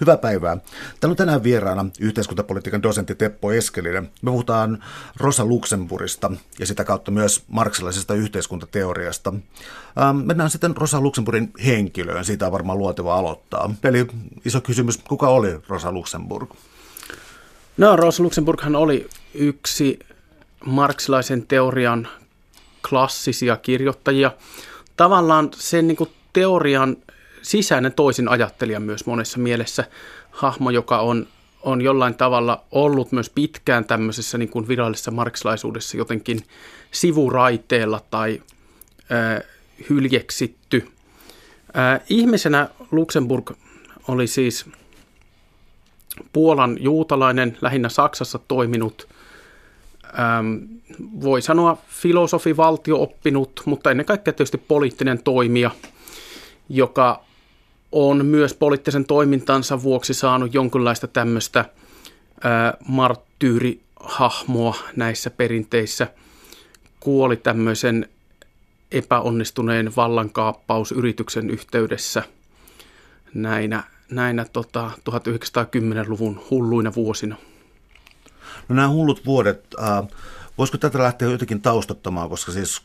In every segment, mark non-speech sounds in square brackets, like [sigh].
Hyvää päivää. Täällä on tänään vieraana yhteiskuntapolitiikan dosentti Teppo Eskelinen. Me puhutaan Rosa Luxemburgista ja sitä kautta myös marksilaisesta yhteiskuntateoriasta. Ähm, mennään sitten Rosa Luxemburgin henkilöön, siitä on varmaan luoteva aloittaa. Eli iso kysymys, kuka oli Rosa Luxemburg? No, Rosa Luxemburghan oli yksi marksilaisen teorian klassisia kirjoittajia. Tavallaan sen niin kuin teorian sisäinen toisin ajattelija myös monessa mielessä. Hahmo, joka on, on jollain tavalla ollut myös pitkään tämmöisessä niin kuin virallisessa marksilaisuudessa jotenkin sivuraiteella tai äh, hyljeksitty. Äh, ihmisenä Luxemburg oli siis Puolan juutalainen, lähinnä Saksassa toiminut, ähm, voi sanoa filosofi, valtiooppinut, mutta ennen kaikkea tietysti poliittinen toimija, joka on myös poliittisen toimintansa vuoksi saanut jonkinlaista tämmöistä marttyyrihahmoa näissä perinteissä. Kuoli tämmöisen epäonnistuneen vallankaappausyrityksen yhteydessä näinä, näinä tota, 1910-luvun hulluina vuosina. No nämä hullut vuodet, äh, Voisiko tätä lähteä jotenkin taustattamaan, koska siis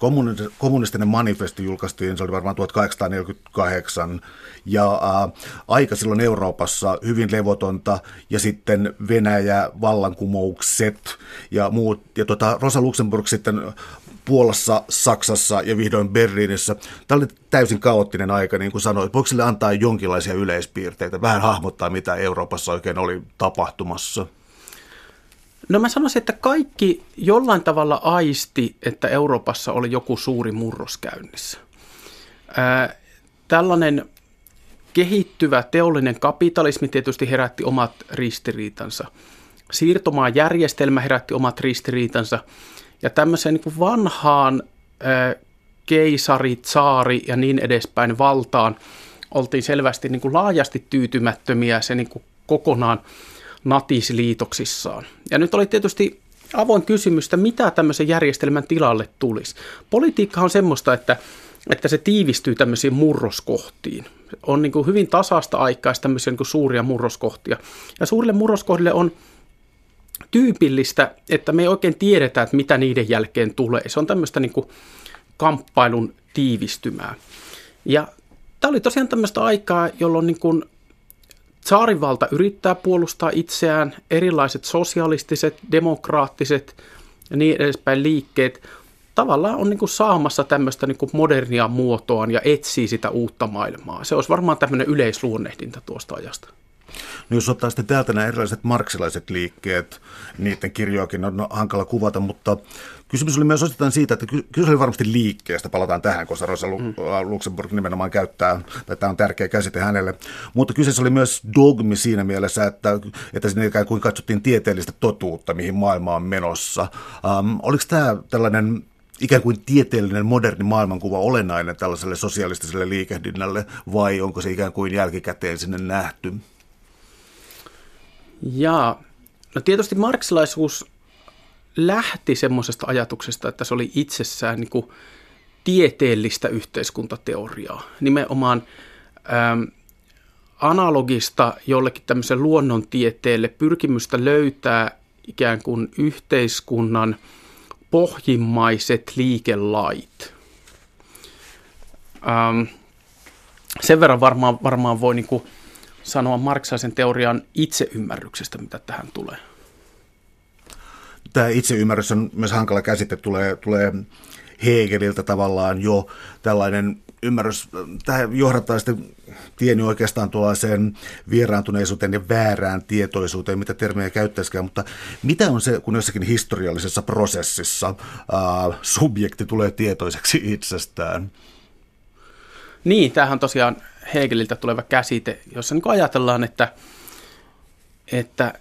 kommunistinen manifesti julkaistiin, se oli varmaan 1848, ja ää, aika silloin Euroopassa hyvin levotonta, ja sitten Venäjä, vallankumoukset ja muut, ja tota, Rosa Luxemburg sitten Puolassa, Saksassa ja vihdoin Berliinissä. Tämä oli täysin kaoottinen aika, niin kuin sanoit. Voiko sille antaa jonkinlaisia yleispiirteitä, vähän hahmottaa, mitä Euroopassa oikein oli tapahtumassa? No mä sanoisin, että kaikki jollain tavalla aisti, että Euroopassa oli joku suuri murros käynnissä. Ää, tällainen kehittyvä teollinen kapitalismi tietysti herätti omat ristiriitansa. Siirtomaan järjestelmä herätti omat ristiriitansa. Ja tämmöiseen niin kuin vanhaan ää, keisari, tsaari ja niin edespäin valtaan oltiin selvästi niin kuin laajasti tyytymättömiä. Se niin kuin kokonaan natisliitoksissaan. Ja nyt oli tietysti avoin kysymys, että mitä tämmöisen järjestelmän tilalle tulisi. Politiikka on semmoista, että, että se tiivistyy tämmöisiin murroskohtiin. On niin kuin hyvin tasasta aikaa tämmöisiä niin kuin suuria murroskohtia. Ja suurille murroskohdille on tyypillistä, että me ei oikein tiedetä, että mitä niiden jälkeen tulee. Se on tämmöistä niin kuin kamppailun tiivistymää. Ja tämä oli tosiaan tämmöistä aikaa, jolloin niin kuin Saarivalta yrittää puolustaa itseään, erilaiset sosialistiset, demokraattiset ja niin edespäin liikkeet tavallaan on niin kuin saamassa tämmöistä niin kuin modernia muotoaan ja etsii sitä uutta maailmaa. Se olisi varmaan tämmöinen yleisluonnehdinta tuosta ajasta. No jos ottaa sitten täältä nämä erilaiset marksilaiset liikkeet, niiden kirjoakin on hankala kuvata, mutta kysymys oli myös osittain siitä, että kysymys oli varmasti liikkeestä, palataan tähän, koska Rosa mm. Luxemburg nimenomaan käyttää, tai tämä on tärkeä käsite hänelle, mutta kyseessä oli myös dogmi siinä mielessä, että, että siinä ikään kuin katsottiin tieteellistä totuutta, mihin maailma on menossa. Um, oliko tämä tällainen ikään kuin tieteellinen moderni maailmankuva olennainen tällaiselle sosialistiselle liikehdinnälle, vai onko se ikään kuin jälkikäteen sinne nähty? Ja no tietysti marksilaisuus lähti semmoisesta ajatuksesta, että se oli itsessään niin kuin tieteellistä yhteiskuntateoriaa. Nimenomaan ähm, analogista jollekin tämmöisen luonnontieteelle pyrkimystä löytää ikään kuin yhteiskunnan pohjimmaiset liikelait. Ähm, sen verran varmaan, varmaan voi niin kuin sanoa marksaisen teorian itseymmärryksestä, mitä tähän tulee? Tämä itseymmärrys on myös hankala käsite, tulee, tulee Hegeliltä tavallaan jo tällainen ymmärrys, tähän johdattaa sitten tieni oikeastaan tuollaiseen vieraantuneisuuteen ja väärään tietoisuuteen, mitä termejä käyttäisikään, mutta mitä on se, kun jossakin historiallisessa prosessissa ää, subjekti tulee tietoiseksi itsestään? Niin, tämähän on tosiaan Hegeliltä tuleva käsite, jossa niin ajatellaan, että, että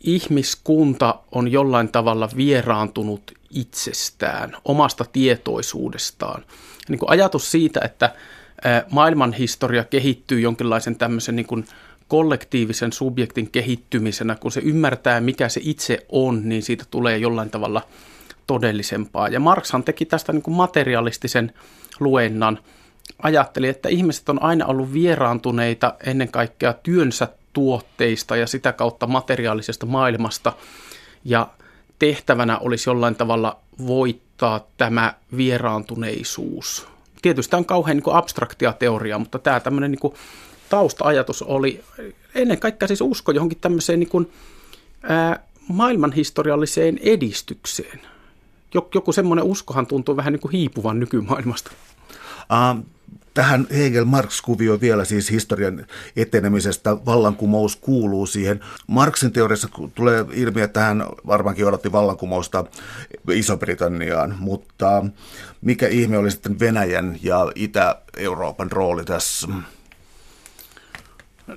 ihmiskunta on jollain tavalla vieraantunut itsestään, omasta tietoisuudestaan. Niin kuin ajatus siitä, että maailman historia kehittyy jonkinlaisen tämmöisen niin kuin kollektiivisen subjektin kehittymisenä, kun se ymmärtää, mikä se itse on, niin siitä tulee jollain tavalla todellisempaa. Ja Marxhan teki tästä niin kuin materialistisen luennan – ajatteli, että ihmiset on aina ollut vieraantuneita ennen kaikkea työnsä tuotteista ja sitä kautta materiaalisesta maailmasta. Ja tehtävänä olisi jollain tavalla voittaa tämä vieraantuneisuus. Tietysti tämä on kauhean niin abstraktia teoria, mutta tämä tämmöinen niin tausta-ajatus oli ennen kaikkea siis usko johonkin tämmöiseen niin kuin, ää, maailmanhistorialliseen edistykseen. Joku semmoinen uskohan tuntuu vähän niin kuin hiipuvan nykymaailmasta. Uh, tähän Hegel-Marx-kuvio vielä siis historian etenemisestä, vallankumous kuuluu siihen. Marxin teoriassa tulee ilmi, että hän varmaankin odotti vallankumousta Iso-Britanniaan, mutta mikä ihme oli sitten Venäjän ja Itä-Euroopan rooli tässä?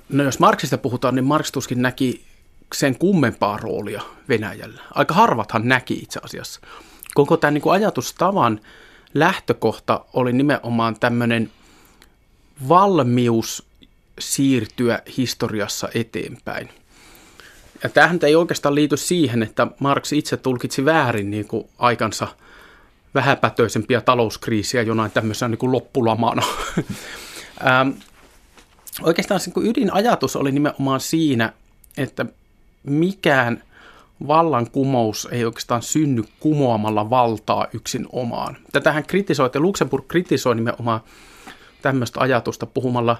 No jos Marksista puhutaan, niin Marx tuskin näki sen kummempaa roolia Venäjällä. Aika harvathan näki itse asiassa. Koko tämän niin kuin ajatustavan lähtökohta oli nimenomaan tämmöinen valmius siirtyä historiassa eteenpäin. Ja tämähän ei oikeastaan liity siihen, että Marx itse tulkitsi väärin niin kuin aikansa vähäpätöisempiä talouskriisiä jonain tämmöisenä niin kuin loppulamana. [laughs] ähm, oikeastaan se niin ydinajatus oli nimenomaan siinä, että mikään vallankumous ei oikeastaan synny kumoamalla valtaa yksin omaan. Tätähän kritisoi, että Luxemburg kritisoi nimenomaan tämmöistä ajatusta puhumalla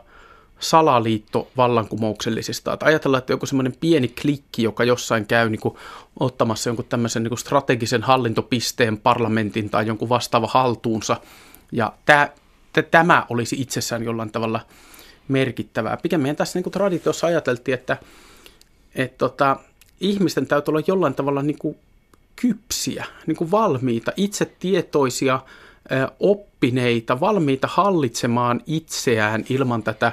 salaliitto vallankumouksellisista. Että ajatellaan, että joku semmoinen pieni klikki, joka jossain käy niin kuin, ottamassa jonkun tämmöisen niin kuin strategisen hallintopisteen parlamentin tai jonkun vastaava haltuunsa. Ja tämä, tämä olisi itsessään jollain tavalla merkittävää. Pikemmin tässä niin kuin traditiossa ajateltiin, että, että tota, ihmisten täytyy olla jollain tavalla niin kuin kypsiä, niin kuin valmiita, itsetietoisia, oppineita, valmiita hallitsemaan itseään ilman tätä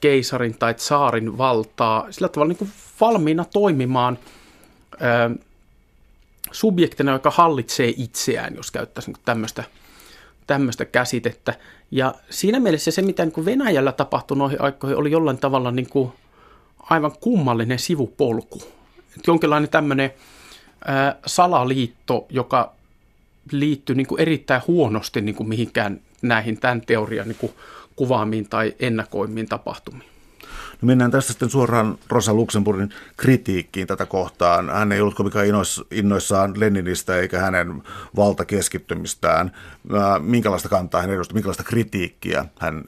keisarin tai tsaarin valtaa, sillä tavalla niin kuin valmiina toimimaan subjektina, joka hallitsee itseään, jos käyttäisiin niin tämmöistä, tämmöistä käsitettä. Ja siinä mielessä se, mitä niin Venäjällä tapahtui noihin aikoihin, oli jollain tavalla niin kuin aivan kummallinen sivupolku. Jonkinlainen tämmöinen salaliitto, joka liittyy niin kuin erittäin huonosti niin kuin mihinkään näihin tämän teorian niin kuin kuvaamiin tai ennakoimiin tapahtumiin. No mennään tässä sitten suoraan Rosa Luxemburgin kritiikkiin tätä kohtaan. Hän ei ollut kovinkaan innoissaan Leninistä eikä hänen valtakeskittymistään. Minkälaista kantaa hän edusti, minkälaista kritiikkiä hän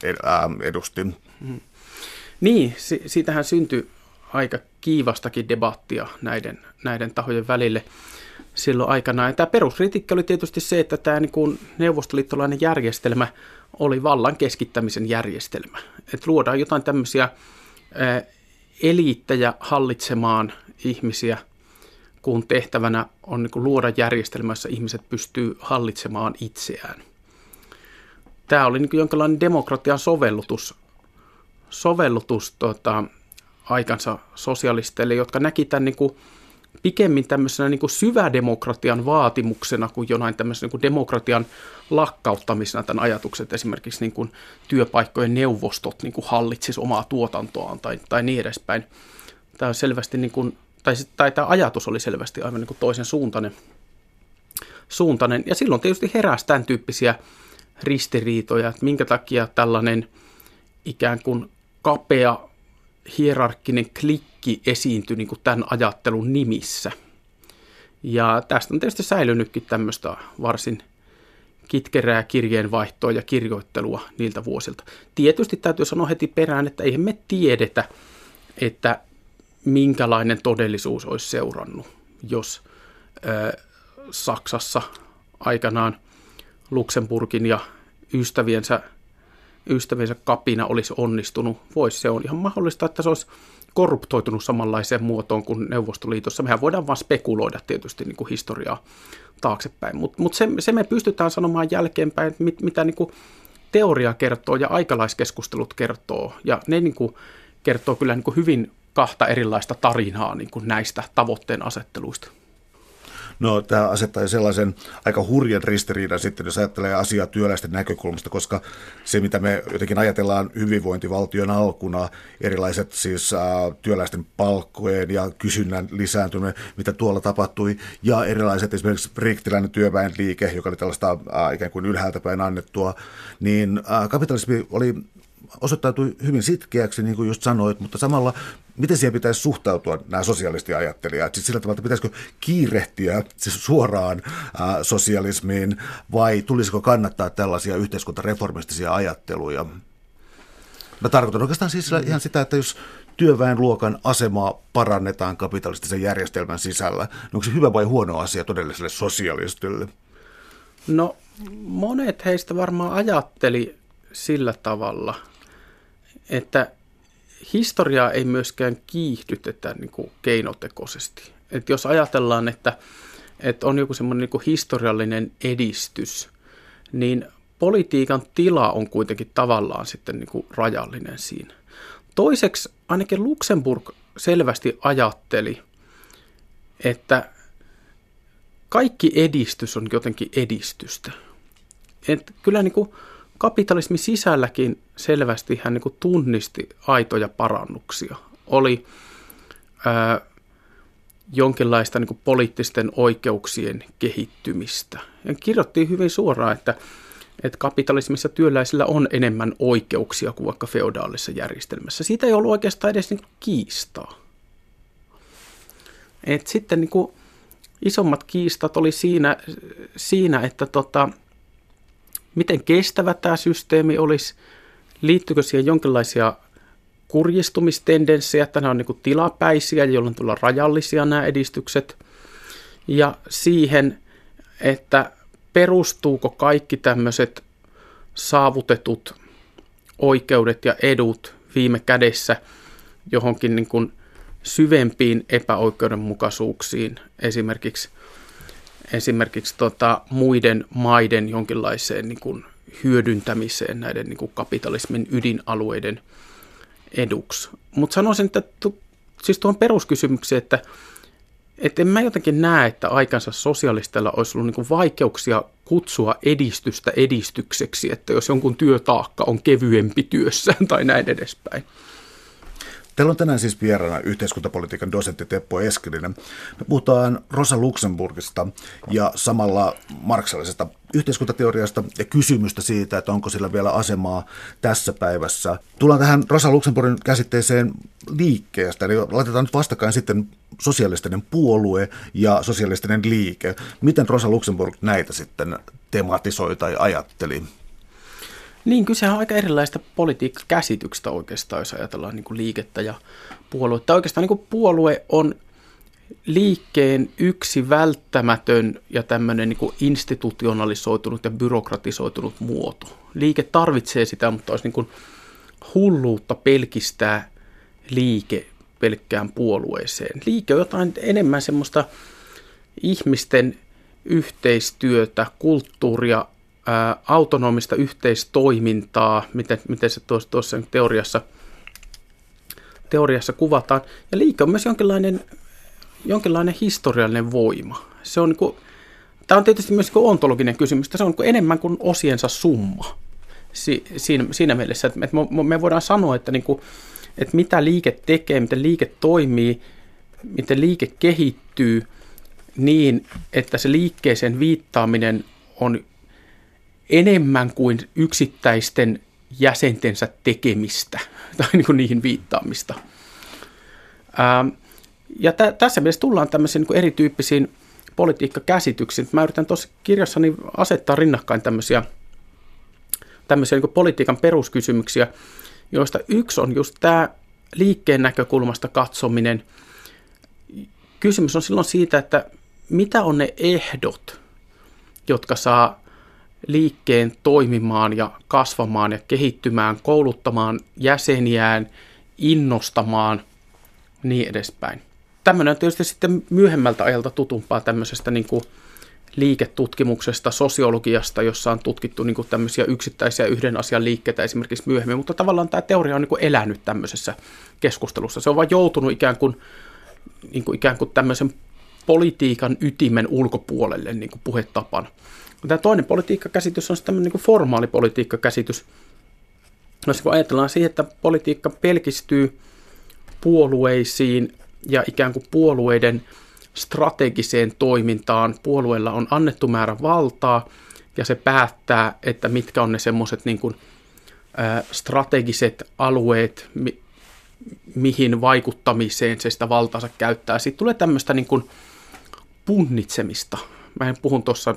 edusti? Niin, siitähän syntyi aika kiivastakin debattia näiden, näiden tahojen välille silloin aikanaan. Ja tämä peruskritiikki oli tietysti se, että tämä niin kuin neuvostoliittolainen järjestelmä oli vallan keskittämisen järjestelmä. Että luodaan jotain tämmöisiä eliittejä hallitsemaan ihmisiä, kun tehtävänä on niin kuin luoda järjestelmä, jossa ihmiset pystyy hallitsemaan itseään. Tämä oli niin kuin jonkinlainen demokratian sovellutus, sovellutus tota, aikansa sosialisteille, jotka näki tämän niin kuin pikemmin tämmöisenä niin kuin syvädemokratian vaatimuksena kuin jonain tämmöisenä niin kuin demokratian lakkauttamisena tämän ajatukset, esimerkiksi niin kuin työpaikkojen neuvostot niin kuin hallitsisi omaa tuotantoaan tai, tai niin edespäin. Tämä on selvästi, niin kuin, tai, tai tämä ajatus oli selvästi aivan niin kuin toisen suuntainen. suuntainen. Ja silloin tietysti heräsi tämän tyyppisiä ristiriitoja, että minkä takia tällainen ikään kuin kapea hierarkkinen klikki esiintyi niin kuin tämän ajattelun nimissä. Ja tästä on tietysti säilynytkin tämmöistä varsin kitkerää kirjeenvaihtoa ja kirjoittelua niiltä vuosilta. Tietysti täytyy sanoa heti perään, että eihän me tiedetä, että minkälainen todellisuus olisi seurannut, jos ö, Saksassa aikanaan Luxemburgin ja ystäviensä ystäviensä kapina olisi onnistunut. Voisi se on ihan mahdollista, että se olisi korruptoitunut samanlaiseen muotoon kuin Neuvostoliitossa. Mehän voidaan vain spekuloida tietysti niin kuin historiaa taaksepäin, mutta mut se, se me pystytään sanomaan jälkeenpäin, että mit, mitä niin kuin teoria kertoo ja aikalaiskeskustelut kertoo, ja ne niin kuin kertoo kyllä niin kuin hyvin kahta erilaista tarinaa niin kuin näistä tavoitteen asetteluista. No tämä asettaa sellaisen aika hurjan ristiriidan sitten, jos ajattelee asiaa työläisten näkökulmasta, koska se, mitä me jotenkin ajatellaan hyvinvointivaltion alkuna, erilaiset siis äh, työläisten palkkojen ja kysynnän lisääntyminen, mitä tuolla tapahtui, ja erilaiset esimerkiksi riktiläinen työväenliike, joka oli tällaista äh, ikään kuin ylhäältä päin annettua, niin äh, kapitalismi oli osoittautui hyvin sitkeäksi, niin kuin just sanoit, mutta samalla miten siihen pitäisi suhtautua nämä sosialistiajattelijat? Siis sillä tavalla, että pitäisikö kiirehtiä siis suoraan ää, sosialismiin vai tulisiko kannattaa tällaisia yhteiskuntareformistisia ajatteluja? Mä tarkoitan oikeastaan siis ihan sitä, että jos työväenluokan asemaa parannetaan kapitalistisen järjestelmän sisällä, niin onko se hyvä vai huono asia todelliselle sosialistille? No monet heistä varmaan ajatteli sillä tavalla, että historiaa ei myöskään kiihdytetä niin kuin keinotekoisesti. Et jos ajatellaan, että, että on joku semmoinen niin historiallinen edistys, niin politiikan tila on kuitenkin tavallaan sitten niin kuin rajallinen siinä. Toiseksi ainakin Luxemburg selvästi ajatteli, että kaikki edistys on jotenkin edistystä. Et kyllä niin kuin kapitalismin sisälläkin selvästi hän niin tunnisti aitoja parannuksia. Oli ää, jonkinlaista niin poliittisten oikeuksien kehittymistä. Ja kirjoitti hyvin suoraan, että, että kapitalismissa työläisillä on enemmän oikeuksia kuin vaikka feodaalisessa järjestelmässä. Siitä ei ollut oikeastaan edes niin kiistaa. Et sitten niin kuin isommat kiistat oli siinä, siinä että tota, miten kestävä tämä systeemi olisi, liittyykö siihen jonkinlaisia kurjistumistendenssejä, että nämä on niin tilapäisiä, jolloin tulee rajallisia nämä edistykset, ja siihen, että perustuuko kaikki tämmöiset saavutetut oikeudet ja edut viime kädessä johonkin niin kuin syvempiin epäoikeudenmukaisuuksiin, esimerkiksi – esimerkiksi tota, muiden maiden jonkinlaiseen niin kuin, hyödyntämiseen näiden niin kuin, kapitalismin ydinalueiden eduksi. Mutta sanoisin, että tu, siis tuohon peruskysymykseen, että et en mä jotenkin näe, että aikansa sosialisteilla olisi ollut niin vaikeuksia kutsua edistystä edistykseksi, että jos jonkun työtaakka on kevyempi työssä tai näin edespäin. Teillä on tänään siis vieraana yhteiskuntapolitiikan dosentti Teppo Eskelinen. Me puhutaan Rosa Luxemburgista ja samalla marksallisesta yhteiskuntateoriasta ja kysymystä siitä, että onko sillä vielä asemaa tässä päivässä. Tullaan tähän Rosa Luxemburgin käsitteeseen liikkeestä, eli laitetaan nyt vastakkain sitten sosialistinen puolue ja sosialistinen liike. Miten Rosa Luxemburg näitä sitten tematisoi tai ajatteli? Niin, kysehän on aika erilaista politiikkakäsityksestä oikeastaan, jos ajatellaan niin kuin liikettä ja puoluetta. Oikeastaan niin kuin puolue on liikkeen yksi välttämätön ja tämmöinen niin kuin institutionalisoitunut ja byrokratisoitunut muoto. Liike tarvitsee sitä, mutta olisi niin kuin hulluutta pelkistää liike pelkkään puolueeseen. Liike on jotain enemmän semmoista ihmisten yhteistyötä, kulttuuria, ää, autonomista yhteistoimintaa, miten, miten se tuossa, tuossa teoriassa, teoriassa kuvataan. Ja liike on myös jonkinlainen, jonkinlainen historiallinen voima. Se on niin kuin, tämä on tietysti myös niin ontologinen kysymys, se on niin kuin enemmän kuin osiensa summa si, siinä, siinä mielessä, että me, me voidaan sanoa, että, niin kuin, että mitä liike tekee, miten liike toimii, miten liike kehittyy niin, että se liikkeeseen viittaaminen on enemmän kuin yksittäisten jäsentensä tekemistä [laughs] tai niin kuin niihin viittaamista. Ähm, ja t- tässä mielessä tullaan tämmöisiin niin kuin erityyppisiin politiikkakäsityksiin. Mä yritän tuossa kirjassani asettaa rinnakkain tämmöisiä, tämmöisiä niin politiikan peruskysymyksiä, joista yksi on just tämä liikkeen näkökulmasta katsominen. Kysymys on silloin siitä, että mitä on ne ehdot, jotka saa liikkeen toimimaan ja kasvamaan ja kehittymään, kouluttamaan jäseniään, innostamaan, niin edespäin. Tämmöinen on tietysti sitten myöhemmältä ajalta tutumpaa tämmöisestä niin kuin liiketutkimuksesta, sosiologiasta, jossa on tutkittu niin kuin tämmöisiä yksittäisiä yhden asian liikkeitä esimerkiksi myöhemmin, mutta tavallaan tämä teoria on niin kuin elänyt tämmöisessä keskustelussa. Se on vain joutunut ikään kuin, niin kuin ikään kuin tämmöisen politiikan ytimen ulkopuolelle niin kuin puhetapana. Tämä toinen politiikkakäsitys on tämmöinen niin formaali politiikkakäsitys. Jos kun ajatellaan siihen, että politiikka pelkistyy puolueisiin ja ikään kuin puolueiden strategiseen toimintaan, puolueella on annettu määrä valtaa ja se päättää, että mitkä on ne semmoiset niin strategiset alueet, mi- mihin vaikuttamiseen se sitä valtaansa käyttää. Sitten tulee tämmöistä niin kuin punnitsemista. Mä puhun tuossa,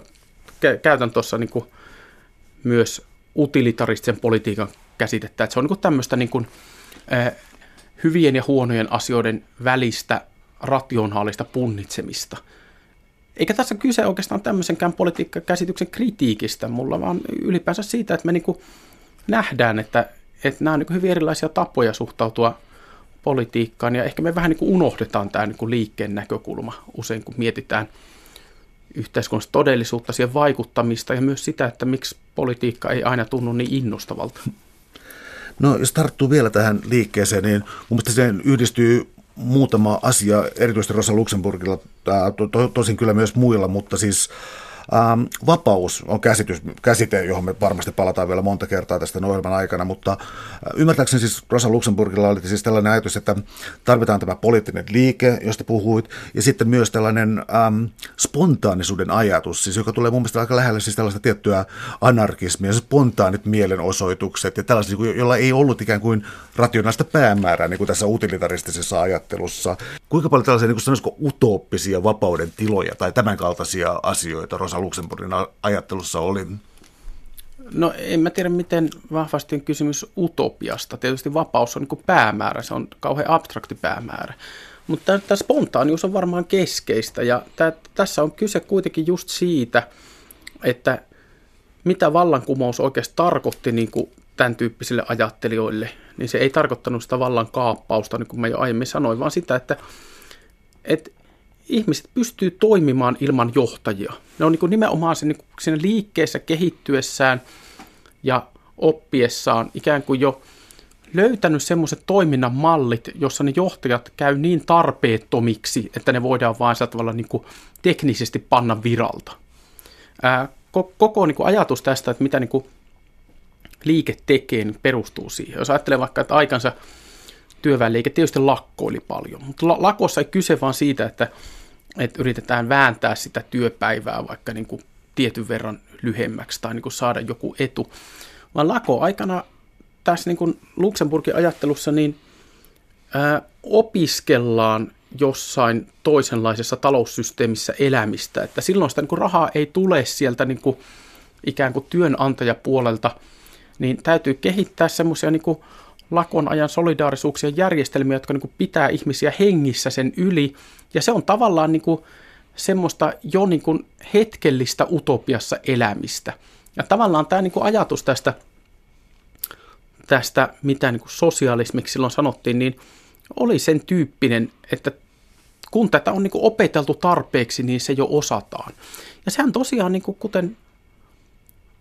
käytän tuossa niin myös utilitaristisen politiikan käsitettä, että se on niin kuin tämmöistä niin kuin, äh, hyvien ja huonojen asioiden välistä rationaalista punnitsemista. Eikä tässä kyse oikeastaan tämmöisenkään politiikkakäsityksen kritiikistä mulla, vaan ylipäänsä siitä, että me niin kuin nähdään, että, että nämä on niin hyvin erilaisia tapoja suhtautua politiikkaan, ja ehkä me vähän niin kuin unohdetaan tämä niin kuin liikkeen näkökulma usein, kun mietitään yhteiskunnallista todellisuutta, siihen vaikuttamista ja myös sitä, että miksi politiikka ei aina tunnu niin innostavalta. [laughs] No jos tarttuu vielä tähän liikkeeseen, niin mun mielestä siihen yhdistyy muutama asia, erityisesti Rosa Luxemburgilla, to, to, tosin kyllä myös muilla, mutta siis Ähm, vapaus on käsitys, käsite, johon me varmasti palataan vielä monta kertaa tästä ohjelman aikana, mutta äh, ymmärtääkseni siis Rosa Luxemburgilla oli siis tällainen ajatus, että tarvitaan tämä poliittinen liike, josta puhuit, ja sitten myös tällainen ähm, spontaanisuuden ajatus, siis joka tulee mun mielestä aika lähelle siis tällaista tiettyä anarkismia, spontaanit mielenosoitukset ja tällaiset, niin jolla ei ollut ikään kuin rationaalista päämäärää niin kuin tässä utilitaristisessa ajattelussa. Kuinka paljon tällaisia niin kuin utooppisia vapauden tiloja tai tämän kaltaisia asioita Rosa Luxemburgin ajattelussa oli? No en mä tiedä, miten vahvasti on kysymys utopiasta. Tietysti vapaus on niin päämäärä, se on kauhean abstrakti päämäärä. Mutta tämä spontaanius on varmaan keskeistä ja tämä, tässä on kyse kuitenkin just siitä, että mitä vallankumous oikeasti tarkoitti niin kuin tämän tyyppisille ajattelijoille, niin se ei tarkoittanut sitä vallan kaappausta, niin kuin mä jo aiemmin sanoin, vaan sitä, että, että ihmiset pystyy toimimaan ilman johtajia. Ne on niin nimenomaan siinä, niin siinä liikkeessä kehittyessään ja oppiessaan ikään kuin jo löytänyt semmoiset toiminnan mallit, jossa ne johtajat käy niin tarpeettomiksi, että ne voidaan vain tavalla niin kuin teknisesti panna viralta. Ää, koko niin kuin ajatus tästä, että mitä niin kuin liike tekee, niin perustuu siihen. Jos ajattelee vaikka, että aikansa työväenliike tietysti lakkoili paljon, mutta lakossa ei kyse vaan siitä, että, että yritetään vääntää sitä työpäivää vaikka niin kuin tietyn verran lyhemmäksi tai niin kuin saada joku etu, vaan lako aikana tässä niin kuin Luxemburgin ajattelussa niin ää, opiskellaan jossain toisenlaisessa taloussysteemissä elämistä, että silloin sitä niin kuin rahaa ei tule sieltä niin kuin ikään kuin työnantajapuolelta – niin täytyy kehittää semmoisia niin lakon ajan solidaarisuuksien järjestelmiä, jotka niin pitää ihmisiä hengissä sen yli. Ja se on tavallaan niin kuin semmoista jo niin kuin hetkellistä utopiassa elämistä. Ja tavallaan tämä niin kuin ajatus tästä, tästä mitä niin kuin sosialismiksi silloin sanottiin, niin oli sen tyyppinen, että kun tätä on niin kuin opeteltu tarpeeksi, niin se jo osataan. Ja sehän tosiaan, niin kuin, kuten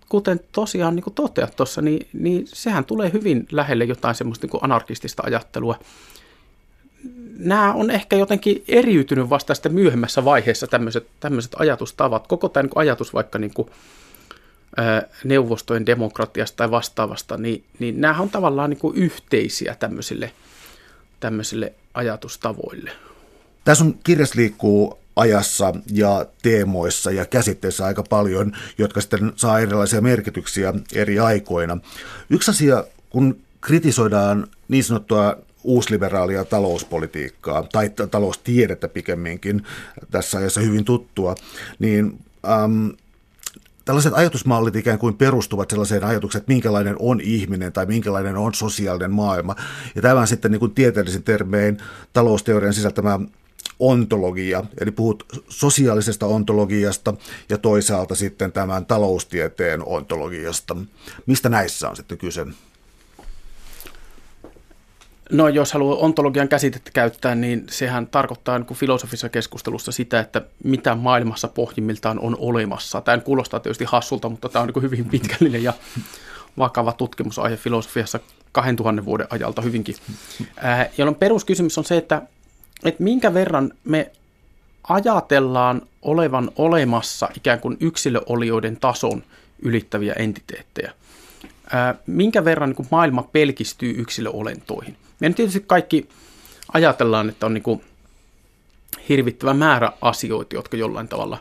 kuten tosiaan niin kuin toteat tuossa, niin, niin sehän tulee hyvin lähelle jotain semmoista niin anarkistista ajattelua. Nämä on ehkä jotenkin eriytynyt vasta sitten myöhemmässä vaiheessa tämmöiset, tämmöiset ajatustavat. Koko tämä niin ajatus vaikka niin kuin, neuvostojen demokratiasta tai vastaavasta, niin, niin nämä on tavallaan niin kuin yhteisiä tämmöisille, tämmöisille ajatustavoille. Tässä on kirjassa liikkuu ajassa ja teemoissa ja käsitteissä aika paljon, jotka sitten saa erilaisia merkityksiä eri aikoina. Yksi asia, kun kritisoidaan niin sanottua uusliberaalia talouspolitiikkaa tai taloustiedettä pikemminkin tässä ajassa hyvin tuttua, niin äm, tällaiset ajatusmallit ikään kuin perustuvat sellaiseen ajatukseen, että minkälainen on ihminen tai minkälainen on sosiaalinen maailma. Ja tämä sitten niin kuin tieteellisin termein talousteorian sisältämä ontologia, eli puhut sosiaalisesta ontologiasta ja toisaalta sitten tämän taloustieteen ontologiasta. Mistä näissä on sitten kyse? No jos haluaa ontologian käsitettä käyttää, niin sehän tarkoittaa niin filosofisessa keskustelussa sitä, että mitä maailmassa pohjimmiltaan on olemassa. Tämä kuulostaa tietysti hassulta, mutta tämä on niin hyvin pitkällinen ja vakava tutkimusaihe filosofiassa 2000 vuoden ajalta hyvinkin. Jolloin peruskysymys on se, että että minkä verran me ajatellaan olevan olemassa ikään kuin yksilöolioiden tason ylittäviä entiteettejä. Ää, minkä verran niin kuin maailma pelkistyy yksilöolentoihin. Me tietysti kaikki ajatellaan, että on niin kuin hirvittävä määrä asioita, jotka jollain tavalla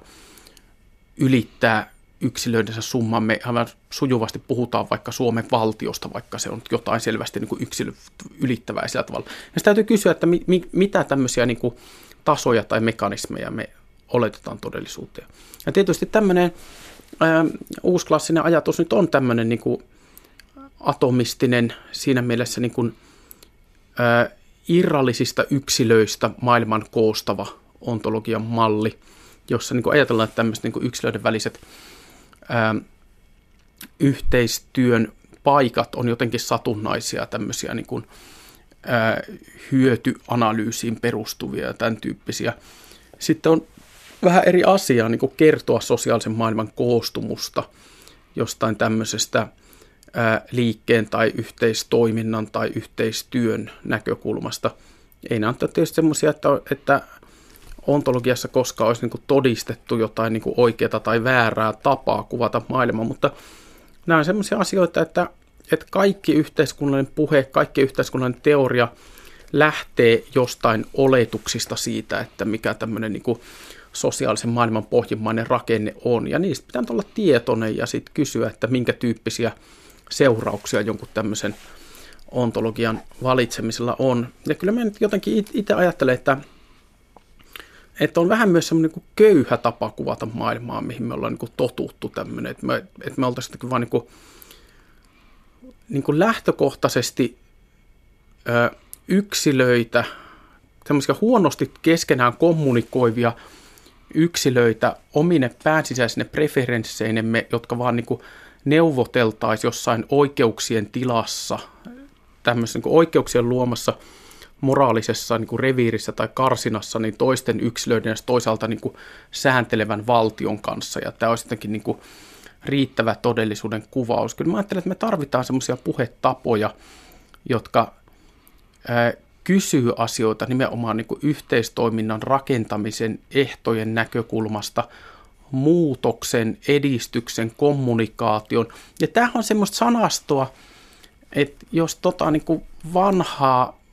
ylittää yksilöidensä summan. Me aivan sujuvasti puhutaan vaikka Suomen valtiosta, vaikka se on jotain selvästi niin kuin yksilö ylittävää sillä tavalla. Ja täytyy kysyä, että mi, mi, mitä tämmöisiä niin kuin tasoja tai mekanismeja me oletetaan todellisuuteen. Ja tietysti tämmöinen ää, uusklassinen ajatus nyt on tämmöinen niin kuin atomistinen siinä mielessä niin kuin, ää, irrallisista yksilöistä maailman koostava ontologian malli, jossa niin kuin ajatellaan, että tämmöiset niin kuin yksilöiden väliset ää, yhteistyön paikat on jotenkin satunnaisia tämmöisiä niin kuin, ää, hyötyanalyysiin perustuvia ja tämän tyyppisiä. Sitten on vähän eri asiaa niin kuin kertoa sosiaalisen maailman koostumusta jostain tämmöisestä ää, liikkeen tai yhteistoiminnan tai yhteistyön näkökulmasta. Ei ole tietysti semmoisia, että, että ontologiassa koskaan olisi niin kuin todistettu jotain niin kuin oikeaa tai väärää tapaa kuvata maailmaa, mutta nämä on sellaisia asioita, että, että kaikki yhteiskunnallinen puhe, kaikki yhteiskunnallinen teoria lähtee jostain oletuksista siitä, että mikä tämmöinen niin kuin sosiaalisen maailman pohjimmainen rakenne on, ja niistä pitää olla tietoinen ja sitten kysyä, että minkä tyyppisiä seurauksia jonkun tämmöisen ontologian valitsemisella on. Ja kyllä mä nyt jotenkin itse ajattelen, että että on vähän myös semmoinen niin köyhä tapa kuvata maailmaa, mihin me ollaan niin kuin totuttu tämmöinen, että me, että me oltaisiin vaan niin kuin, niin kuin lähtökohtaisesti ö, yksilöitä, semmoisia huonosti keskenään kommunikoivia yksilöitä omine pääsisäisine preferensseinemme, jotka vaan niin kuin neuvoteltaisiin jossain oikeuksien tilassa, tämmöisen niin oikeuksien luomassa – moraalisessa niin kuin reviirissä tai karsinassa niin toisten yksilöiden ja toisaalta niin kuin sääntelevän valtion kanssa. Ja tämä olisi jotenkin niin kuin riittävä todellisuuden kuvaus. Kyllä mä ajattelen, että me tarvitaan semmoisia puhetapoja, jotka ää, kysyy asioita nimenomaan niin kuin yhteistoiminnan rakentamisen ehtojen näkökulmasta, muutoksen, edistyksen, kommunikaation. Ja tämähän on semmoista sanastoa, että jos tota niin kuin vanhaa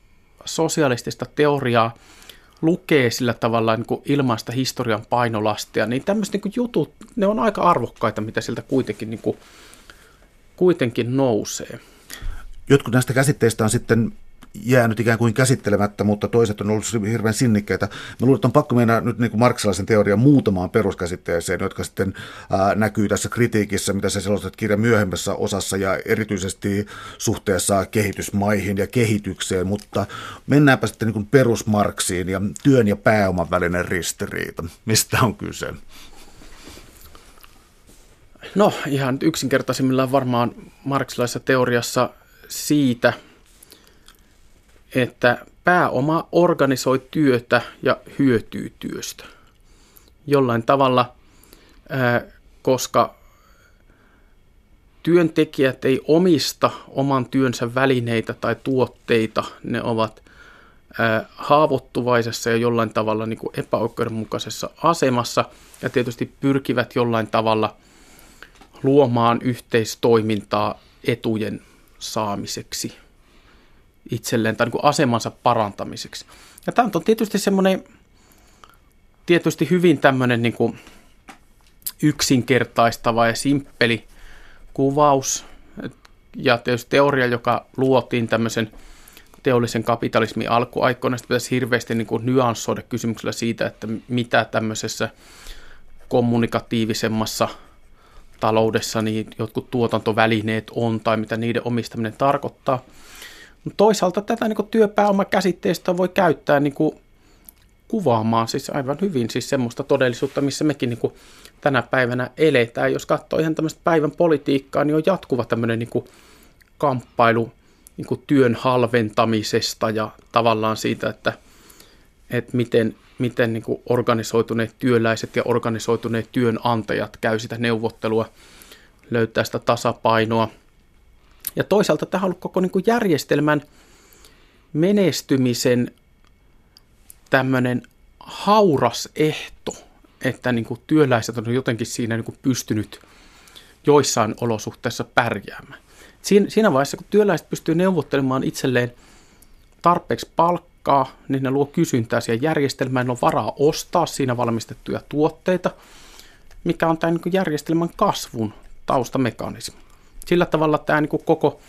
sosialistista teoriaa lukee sillä tavalla niin ilmaista historian painolastia, niin tämmöiset niin jutut, ne on aika arvokkaita, mitä sieltä kuitenkin, niin kuin, kuitenkin nousee. Jotkut näistä käsitteistä on sitten jäänyt ikään kuin käsittelemättä, mutta toiset on ollut hirveän sinnikkeitä. Mä luulen, että on pakko mennä nyt niin kuin marksilaisen teorian muutamaan peruskäsitteeseen, jotka sitten ää, näkyy tässä kritiikissä, mitä se selostat kirjan myöhemmässä osassa ja erityisesti suhteessa kehitysmaihin ja kehitykseen, mutta mennäänpä sitten niin perusmarksiin ja työn ja pääoman välinen ristiriita. Mistä on kyse? No ihan yksinkertaisimmillaan varmaan marksilaisessa teoriassa siitä – että pääoma organisoi työtä ja hyötyy työstä. Jollain tavalla, koska työntekijät ei omista oman työnsä välineitä tai tuotteita, ne ovat haavoittuvaisessa ja jollain tavalla niin kuin epäoikeudenmukaisessa asemassa ja tietysti pyrkivät jollain tavalla luomaan yhteistoimintaa etujen saamiseksi itselleen tai niin kuin asemansa parantamiseksi. Ja tämä on tietysti semmoinen, tietysti hyvin tämmöinen niin kuin yksinkertaistava ja simppeli kuvaus ja tietysti teoria, joka luotiin tämmöisen teollisen kapitalismin alkuaikoina, sitä pitäisi hirveästi niin kuin nyanssoida kysymyksellä siitä, että mitä tämmöisessä kommunikatiivisemmassa taloudessa niin jotkut tuotantovälineet on tai mitä niiden omistaminen tarkoittaa – Toisaalta tätä niin työpääomakäsitteistä voi käyttää niin kuin kuvaamaan siis aivan hyvin siis semmoista todellisuutta, missä mekin niin kuin tänä päivänä eletään. Jos katsoo ihan tämmöistä päivän politiikkaa, niin on jatkuva tämmöinen niin kuin kamppailu niin kuin työn halventamisesta ja tavallaan siitä, että, että miten, miten niin kuin organisoituneet työläiset ja organisoituneet työnantajat käy sitä neuvottelua, löytää sitä tasapainoa – ja toisaalta tämä on ollut koko niin kuin järjestelmän menestymisen tämmöinen hauras ehto, että niin kuin työläiset on jotenkin siinä niin kuin pystynyt joissain olosuhteissa pärjäämään. Siinä, siinä vaiheessa, kun työläiset pystyy neuvottelemaan itselleen tarpeeksi palkkaa, niin ne luo kysyntää siihen järjestelmään, ne on varaa ostaa siinä valmistettuja tuotteita. mikä on tämä niin järjestelmän kasvun taustamekanismi. Sillä tavalla tämä niin koko,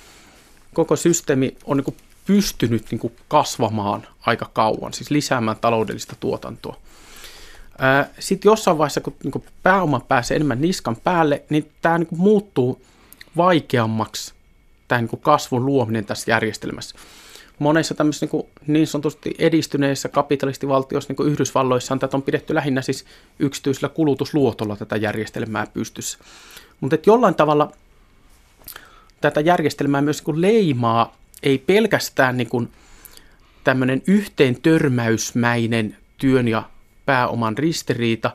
koko systeemi on niin pystynyt niin kasvamaan aika kauan, siis lisäämään taloudellista tuotantoa. Sitten jossain vaiheessa, kun niin pääoma pääsee enemmän niskan päälle, niin tämä niin muuttuu vaikeammaksi tämä niin kasvun luominen tässä järjestelmässä. Monessa tämmöisessä niin, niin sanotusti edistyneissä kapitalistivaltioissa, niin kuin Yhdysvalloissa, on tätä on pidetty lähinnä siis yksityisellä kulutusluotolla tätä järjestelmää pystyssä. Mutta jollain tavalla tätä järjestelmää myös niin leimaa ei pelkästään niin kuin tämmöinen yhteen törmäysmäinen työn ja pääoman ristiriita,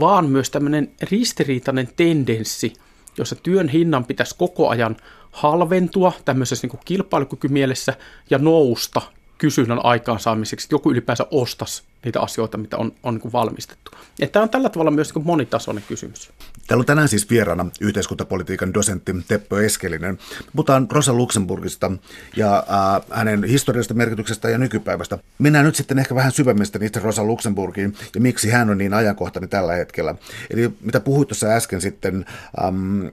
vaan myös tämmöinen ristiriitainen tendenssi, jossa työn hinnan pitäisi koko ajan halventua tämmöisessä niin kilpailukykymielessä ja nousta kysynnän aikaansaamiseksi, että joku ylipäänsä ostaisi niitä asioita, mitä on, on niin valmistettu. tämä on tällä tavalla myös niin monitasoinen kysymys. Täällä on tänään siis vieraana yhteiskuntapolitiikan dosentti Teppo Eskelinen. Puhutaan Rosa Luxemburgista ja äh, hänen historiallisesta merkityksestä ja nykypäivästä. Mennään nyt sitten ehkä vähän syvemmin itse Rosa Luxemburgiin ja miksi hän on niin ajankohtainen tällä hetkellä. Eli mitä puhuit tuossa äsken sitten ähm,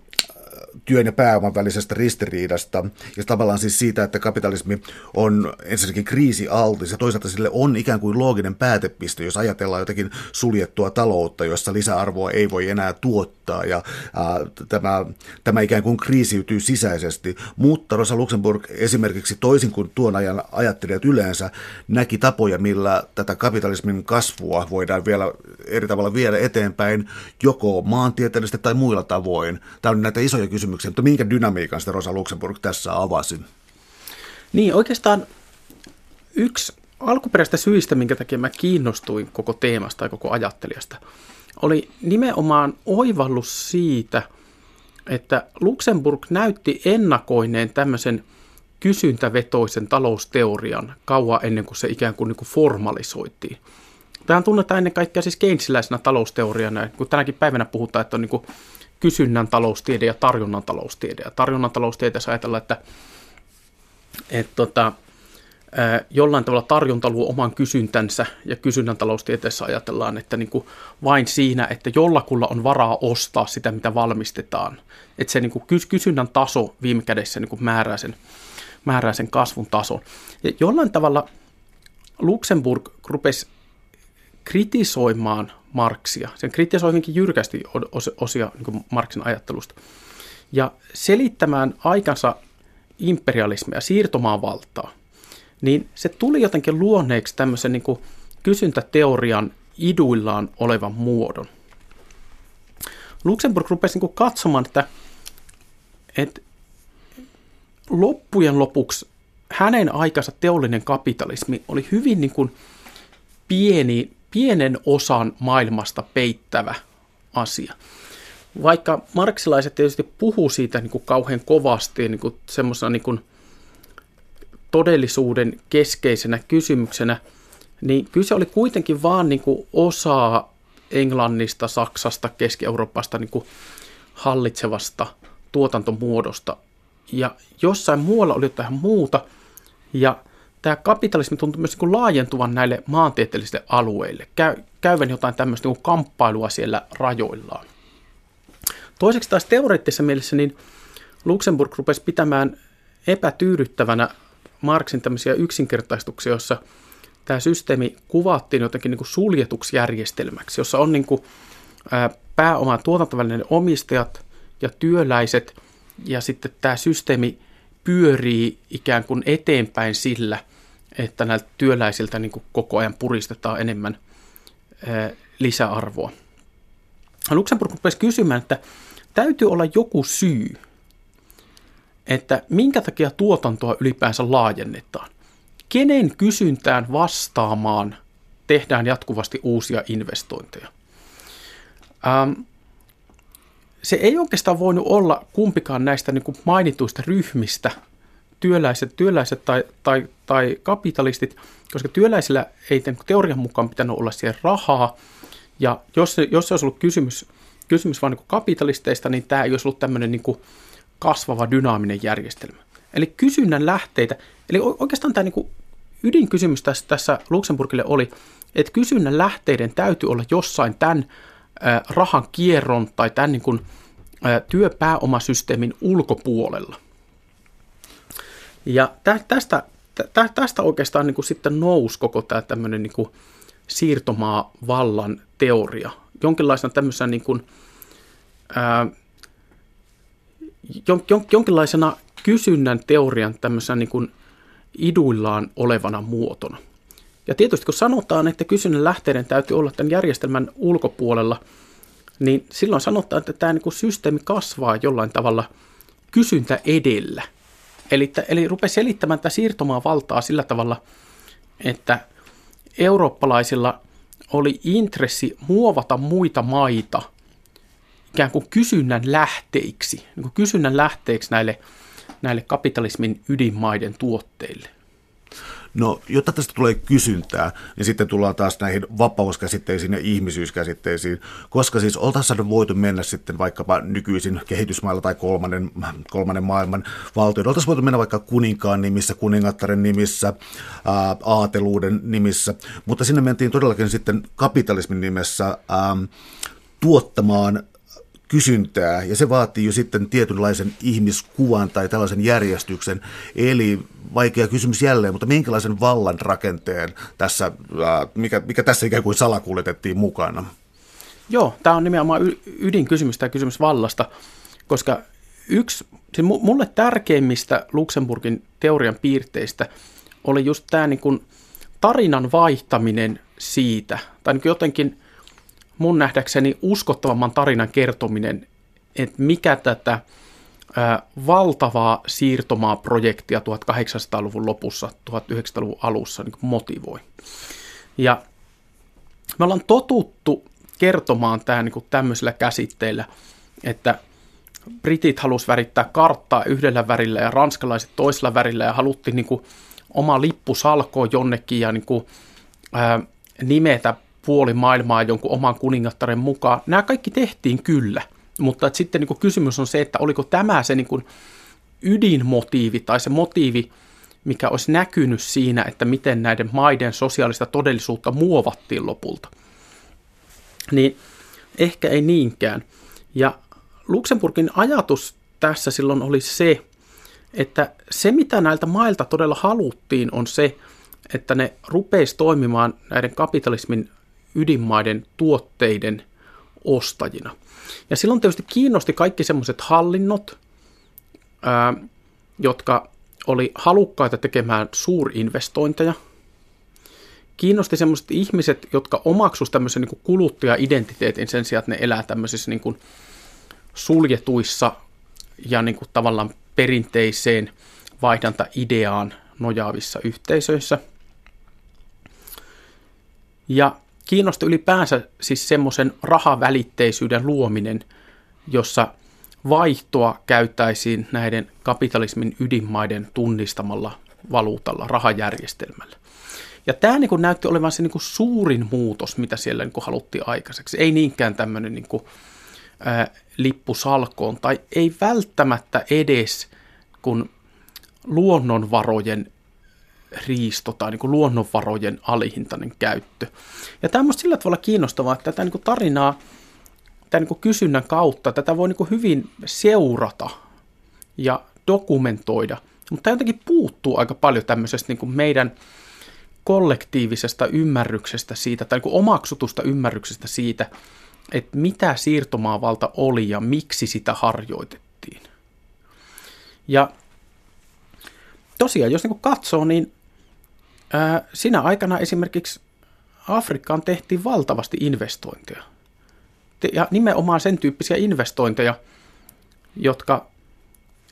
työn ja pääoman välisestä ristiriidasta ja tavallaan siis siitä, että kapitalismi on ensinnäkin kriisialtis ja toisaalta sille on ikään kuin looginen päätepiste, jos ajatellaan jotenkin suljettua taloutta, jossa lisäarvoa ei voi enää tuottaa ja ää, tämä, tämä ikään kuin kriisiytyy sisäisesti. Mutta Rosa Luxemburg esimerkiksi toisin kuin tuon ajan ajattelijat yleensä näki tapoja, millä tätä kapitalismin kasvua voidaan vielä eri tavalla viedä eteenpäin joko maantieteellisesti tai muilla tavoin. Tämä on näitä isoja kysymyksiä kysymyksen, mutta minkä dynamiikan sitä Rosa Luxemburg tässä avasi? Niin, oikeastaan yksi alkuperäistä syistä, minkä takia mä kiinnostuin koko teemasta tai koko ajattelijasta, oli nimenomaan oivallus siitä, että Luxemburg näytti ennakoineen tämmöisen kysyntävetoisen talousteorian kauan ennen kuin se ikään kuin, niin kuin formalisoitiin. Tähän tunnetaan ennen kaikkea siis keynesiläisenä talousteoriana, kun tänäkin päivänä puhutaan, että on niin kysynnän taloustiede ja tarjonnan taloustiede. Ja tarjonnan taloustieteessä ajatellaan, että, että tota, jollain tavalla tarjonta luo oman kysyntänsä ja kysynnän taloustieteessä ajatellaan, että niin kuin vain siinä, että jollakulla on varaa ostaa sitä, mitä valmistetaan. Että se niin kuin kysynnän taso viime kädessä niin kuin määrää, sen, määrää sen kasvun tason. Ja jollain tavalla Luxemburg rupesi kritisoimaan Marksia. Sen kritisoi hyvinkin jyrkästi osia niin Marksin ajattelusta. Ja selittämään aikansa imperialismia, siirtomaan valtaa, niin se tuli jotenkin luonneeksi tämmöisen niin kysyntäteorian iduillaan olevan muodon. Luxemburg rupesi niin katsomaan, että, että loppujen lopuksi hänen aikansa teollinen kapitalismi oli hyvin niin kuin pieni pienen osan maailmasta peittävä asia. Vaikka marksilaiset tietysti puhuu siitä niin kuin kauhean kovasti niin kuin semmoisena niin kuin todellisuuden keskeisenä kysymyksenä, niin kyse oli kuitenkin vaan niin kuin osa Englannista, Saksasta, Keski-Euroopasta niin kuin hallitsevasta tuotantomuodosta. Ja jossain muualla oli jotain muuta, ja tämä kapitalismi tuntuu myös niin laajentuvan näille maantieteellisille alueille, käy, käyvän jotain tämmöistä niin kamppailua siellä rajoillaan. Toiseksi taas teoreettisessa mielessä niin Luxemburg rupesi pitämään epätyydyttävänä Marksin tämmöisiä yksinkertaistuksia, jossa tämä systeemi kuvattiin jotenkin niin kuin suljetuksi järjestelmäksi, jossa on niin kuin, ää, pääoma tuotantovälinen omistajat ja työläiset, ja sitten tämä systeemi pyörii ikään kuin eteenpäin sillä, että näiltä työläisiltä niin kuin koko ajan puristetaan enemmän lisäarvoa. Luxemburg rupesi kysymään, että täytyy olla joku syy, että minkä takia tuotantoa ylipäänsä laajennetaan. Kenen kysyntään vastaamaan tehdään jatkuvasti uusia investointeja. Ähm, se ei oikeastaan voinut olla kumpikaan näistä niin kuin mainituista ryhmistä, työläiset, työläiset tai, tai, tai kapitalistit, koska työläisillä ei teorian mukaan pitänyt olla siihen rahaa, ja jos, jos se olisi ollut kysymys, kysymys vain niin kapitalisteista, niin tämä ei olisi ollut tämmöinen niin kasvava dynaaminen järjestelmä. Eli kysynnän lähteitä, eli oikeastaan tämä niin ydinkysymys tässä, tässä Luxemburgille oli, että kysynnän lähteiden täytyy olla jossain tämän rahan kierron tai tämän niin kuin, työpääomasysteemin ulkopuolella. Ja tästä, tästä oikeastaan niin kuin sitten nousi koko tämä tämmöinen niin kuin siirtomaa-vallan teoria. Jonkinlaisena tämmöisenä niin kuin, ää, jon, jon, jonkinlaisena kysynnän teorian tämmöisenä niin kuin iduillaan olevana muotona. Ja tietysti kun sanotaan, että kysynnän lähteiden täytyy olla tämän järjestelmän ulkopuolella, niin silloin sanotaan, että tämä niin systeemi kasvaa jollain tavalla kysyntä edellä. Eli, eli rupeaa selittämään tätä siirtomaa valtaa sillä tavalla, että eurooppalaisilla oli intressi muovata muita maita ikään kuin kysynnän lähteiksi, niin kuin kysynnän lähteiksi näille, näille kapitalismin ydinmaiden tuotteille. No, jotta tästä tulee kysyntää, niin sitten tullaan taas näihin vapauskäsitteisiin ja ihmisyyskäsitteisiin, koska siis oltaisiin voitu mennä sitten vaikkapa nykyisin kehitysmailla tai kolmannen, kolmannen maailman valtioon. Oltaisiin voitu mennä vaikka kuninkaan nimissä, kuningattaren nimissä, ää, aateluuden nimissä, mutta sinne mentiin todellakin sitten kapitalismin nimessä ää, tuottamaan kysyntää, ja se vaatii jo sitten tietynlaisen ihmiskuvan tai tällaisen järjestyksen. Eli vaikea kysymys jälleen, mutta minkälaisen vallan rakenteen tässä, mikä, mikä tässä ikään kuin salakuljetettiin mukana? Joo, tämä on nimenomaan ydinkysymys, tämä kysymys vallasta, koska yksi, siis mulle tärkeimmistä Luxemburgin teorian piirteistä oli just tämä niin kuin tarinan vaihtaminen siitä, tai niin jotenkin – mun nähdäkseni uskottavamman tarinan kertominen, että mikä tätä valtavaa siirtomaa projektia 1800-luvun lopussa, 1900-luvun alussa niin motivoi. Ja me ollaan totuttu kertomaan tämä niin tämmöisellä käsitteillä, että britit halusivat värittää karttaa yhdellä värillä ja ranskalaiset toisella värillä ja haluttiin niin oma lippu salkoon jonnekin ja niin kuin, ää, nimetä puoli maailmaa jonkun oman kuningattaren mukaan. Nämä kaikki tehtiin kyllä, mutta että sitten niin kuin kysymys on se, että oliko tämä se niin kuin ydinmotiivi tai se motiivi, mikä olisi näkynyt siinä, että miten näiden maiden sosiaalista todellisuutta muovattiin lopulta. Niin ehkä ei niinkään. Ja Luxemburgin ajatus tässä silloin oli se, että se mitä näiltä mailta todella haluttiin on se, että ne rupeisi toimimaan näiden kapitalismin ydinmaiden tuotteiden ostajina. Ja silloin tietysti kiinnosti kaikki semmoiset hallinnot, ää, jotka oli halukkaita tekemään suurinvestointeja. Kiinnosti semmoiset ihmiset, jotka omaksuisivat tämmöisen niin kuluttaja-identiteetin sen sijaan, että ne elää tämmöisissä niin kuin suljetuissa ja niin kuin tavallaan perinteiseen vaihdanta-ideaan nojaavissa yhteisöissä. Ja kiinnosti ylipäänsä siis semmoisen rahavälitteisyyden luominen, jossa vaihtoa käytäisiin näiden kapitalismin ydinmaiden tunnistamalla valuutalla, rahajärjestelmällä. Ja tämä niin kuin näytti olevan se niin kuin suurin muutos, mitä siellä niin kuin haluttiin aikaiseksi. Ei niinkään tämmöinen niin kuin, ää, lippu salkoon, tai ei välttämättä edes kun luonnonvarojen riisto tai niin kuin luonnonvarojen alihintainen käyttö. Ja tämä on sillä tavalla kiinnostavaa, että tätä niin kuin tarinaa tämän niin kuin kysynnän kautta tätä voi niin kuin hyvin seurata ja dokumentoida, mutta tämä jotenkin puuttuu aika paljon tämmöisestä niin kuin meidän kollektiivisesta ymmärryksestä siitä, tai niin kuin omaksutusta ymmärryksestä siitä, että mitä siirtomaavalta oli ja miksi sitä harjoitettiin. Ja tosiaan, jos niin katsoo, niin Sinä aikana esimerkiksi Afrikkaan tehtiin valtavasti investointeja. Ja nimenomaan sen tyyppisiä investointeja, jotka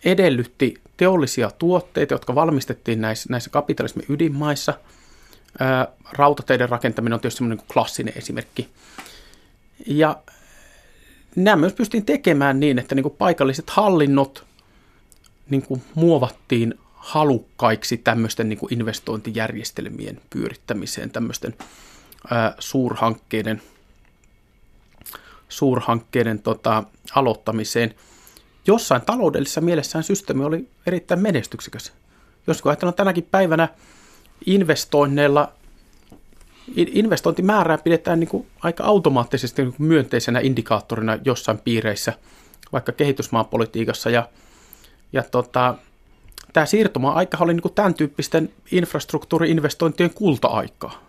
edellytti teollisia tuotteita, jotka valmistettiin näissä, näissä kapitalismin ydinmaissa. Rautateiden rakentaminen on tietysti semmoinen klassinen esimerkki. Ja nämä myös pystyttiin tekemään niin, että niin paikalliset hallinnot niin muovattiin halukkaiksi tämmöisten niin kuin investointijärjestelmien pyörittämiseen, tämmöisten ää, suurhankkeiden, suurhankkeiden tota, aloittamiseen. Jossain taloudellisessa mielessään systeemi oli erittäin menestyksekäs. Jos ajatellaan tänäkin päivänä investoinneilla investointimäärää pidetään niin kuin aika automaattisesti niin kuin myönteisenä indikaattorina jossain piireissä, vaikka kehitysmaapolitiikassa. Ja, ja tota, tämä siirtymäaika oli niin kuin tämän tyyppisten infrastruktuuriinvestointien kulta-aikaa.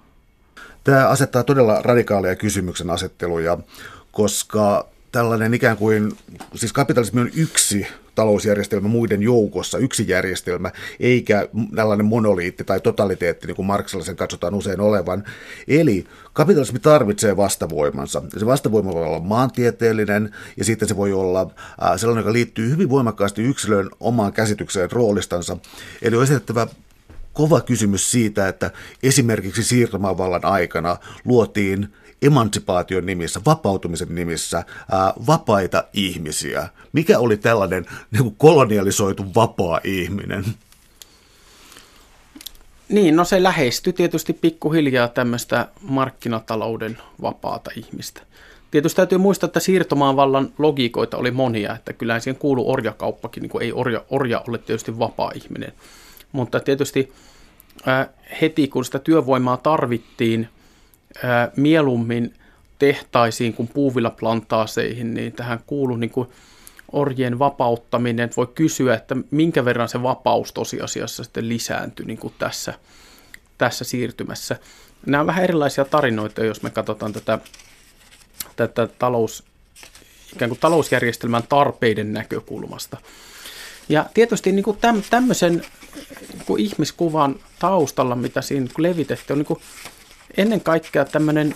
Tämä asettaa todella radikaalia kysymyksen asetteluja, koska tällainen ikään kuin, siis kapitalismi on yksi talousjärjestelmä muiden joukossa, yksi järjestelmä, eikä tällainen monoliitti tai totaliteetti, niin kuin Marksilla katsotaan usein olevan. Eli kapitalismi tarvitsee vastavoimansa. Se vastavoima voi olla maantieteellinen, ja sitten se voi olla sellainen, joka liittyy hyvin voimakkaasti yksilön omaan käsitykseen roolistansa. Eli on esitettävä kova kysymys siitä, että esimerkiksi siirtomaavallan aikana luotiin emansipaation nimissä, vapautumisen nimissä ää, vapaita ihmisiä. Mikä oli tällainen niin kuin kolonialisoitu vapaa ihminen? Niin, no se lähestyi tietysti pikkuhiljaa tämmöistä markkinatalouden vapaata ihmistä. Tietysti täytyy muistaa, että siirtomaavallan logiikoita oli monia, että kyllähän siihen kuuluu orjakauppakin, niin kuin ei orja, orja ole tietysti vapaa ihminen. Mutta tietysti heti kun sitä työvoimaa tarvittiin, mieluummin tehtaisiin kuin puuvillaplantaasseihin, niin tähän kuuluu niin kuin orjien vapauttaminen. Että voi kysyä, että minkä verran se vapaus tosiasiassa sitten lisääntyi niin kuin tässä, tässä siirtymässä. Nämä on vähän erilaisia tarinoita, jos me katsotaan tätä, tätä talous, ikään kuin talousjärjestelmän tarpeiden näkökulmasta. Ja tietysti niin kuin tämmöisen niin kuin ihmiskuvan taustalla, mitä siinä levitettiin, on niin kuin ennen kaikkea tämmöinen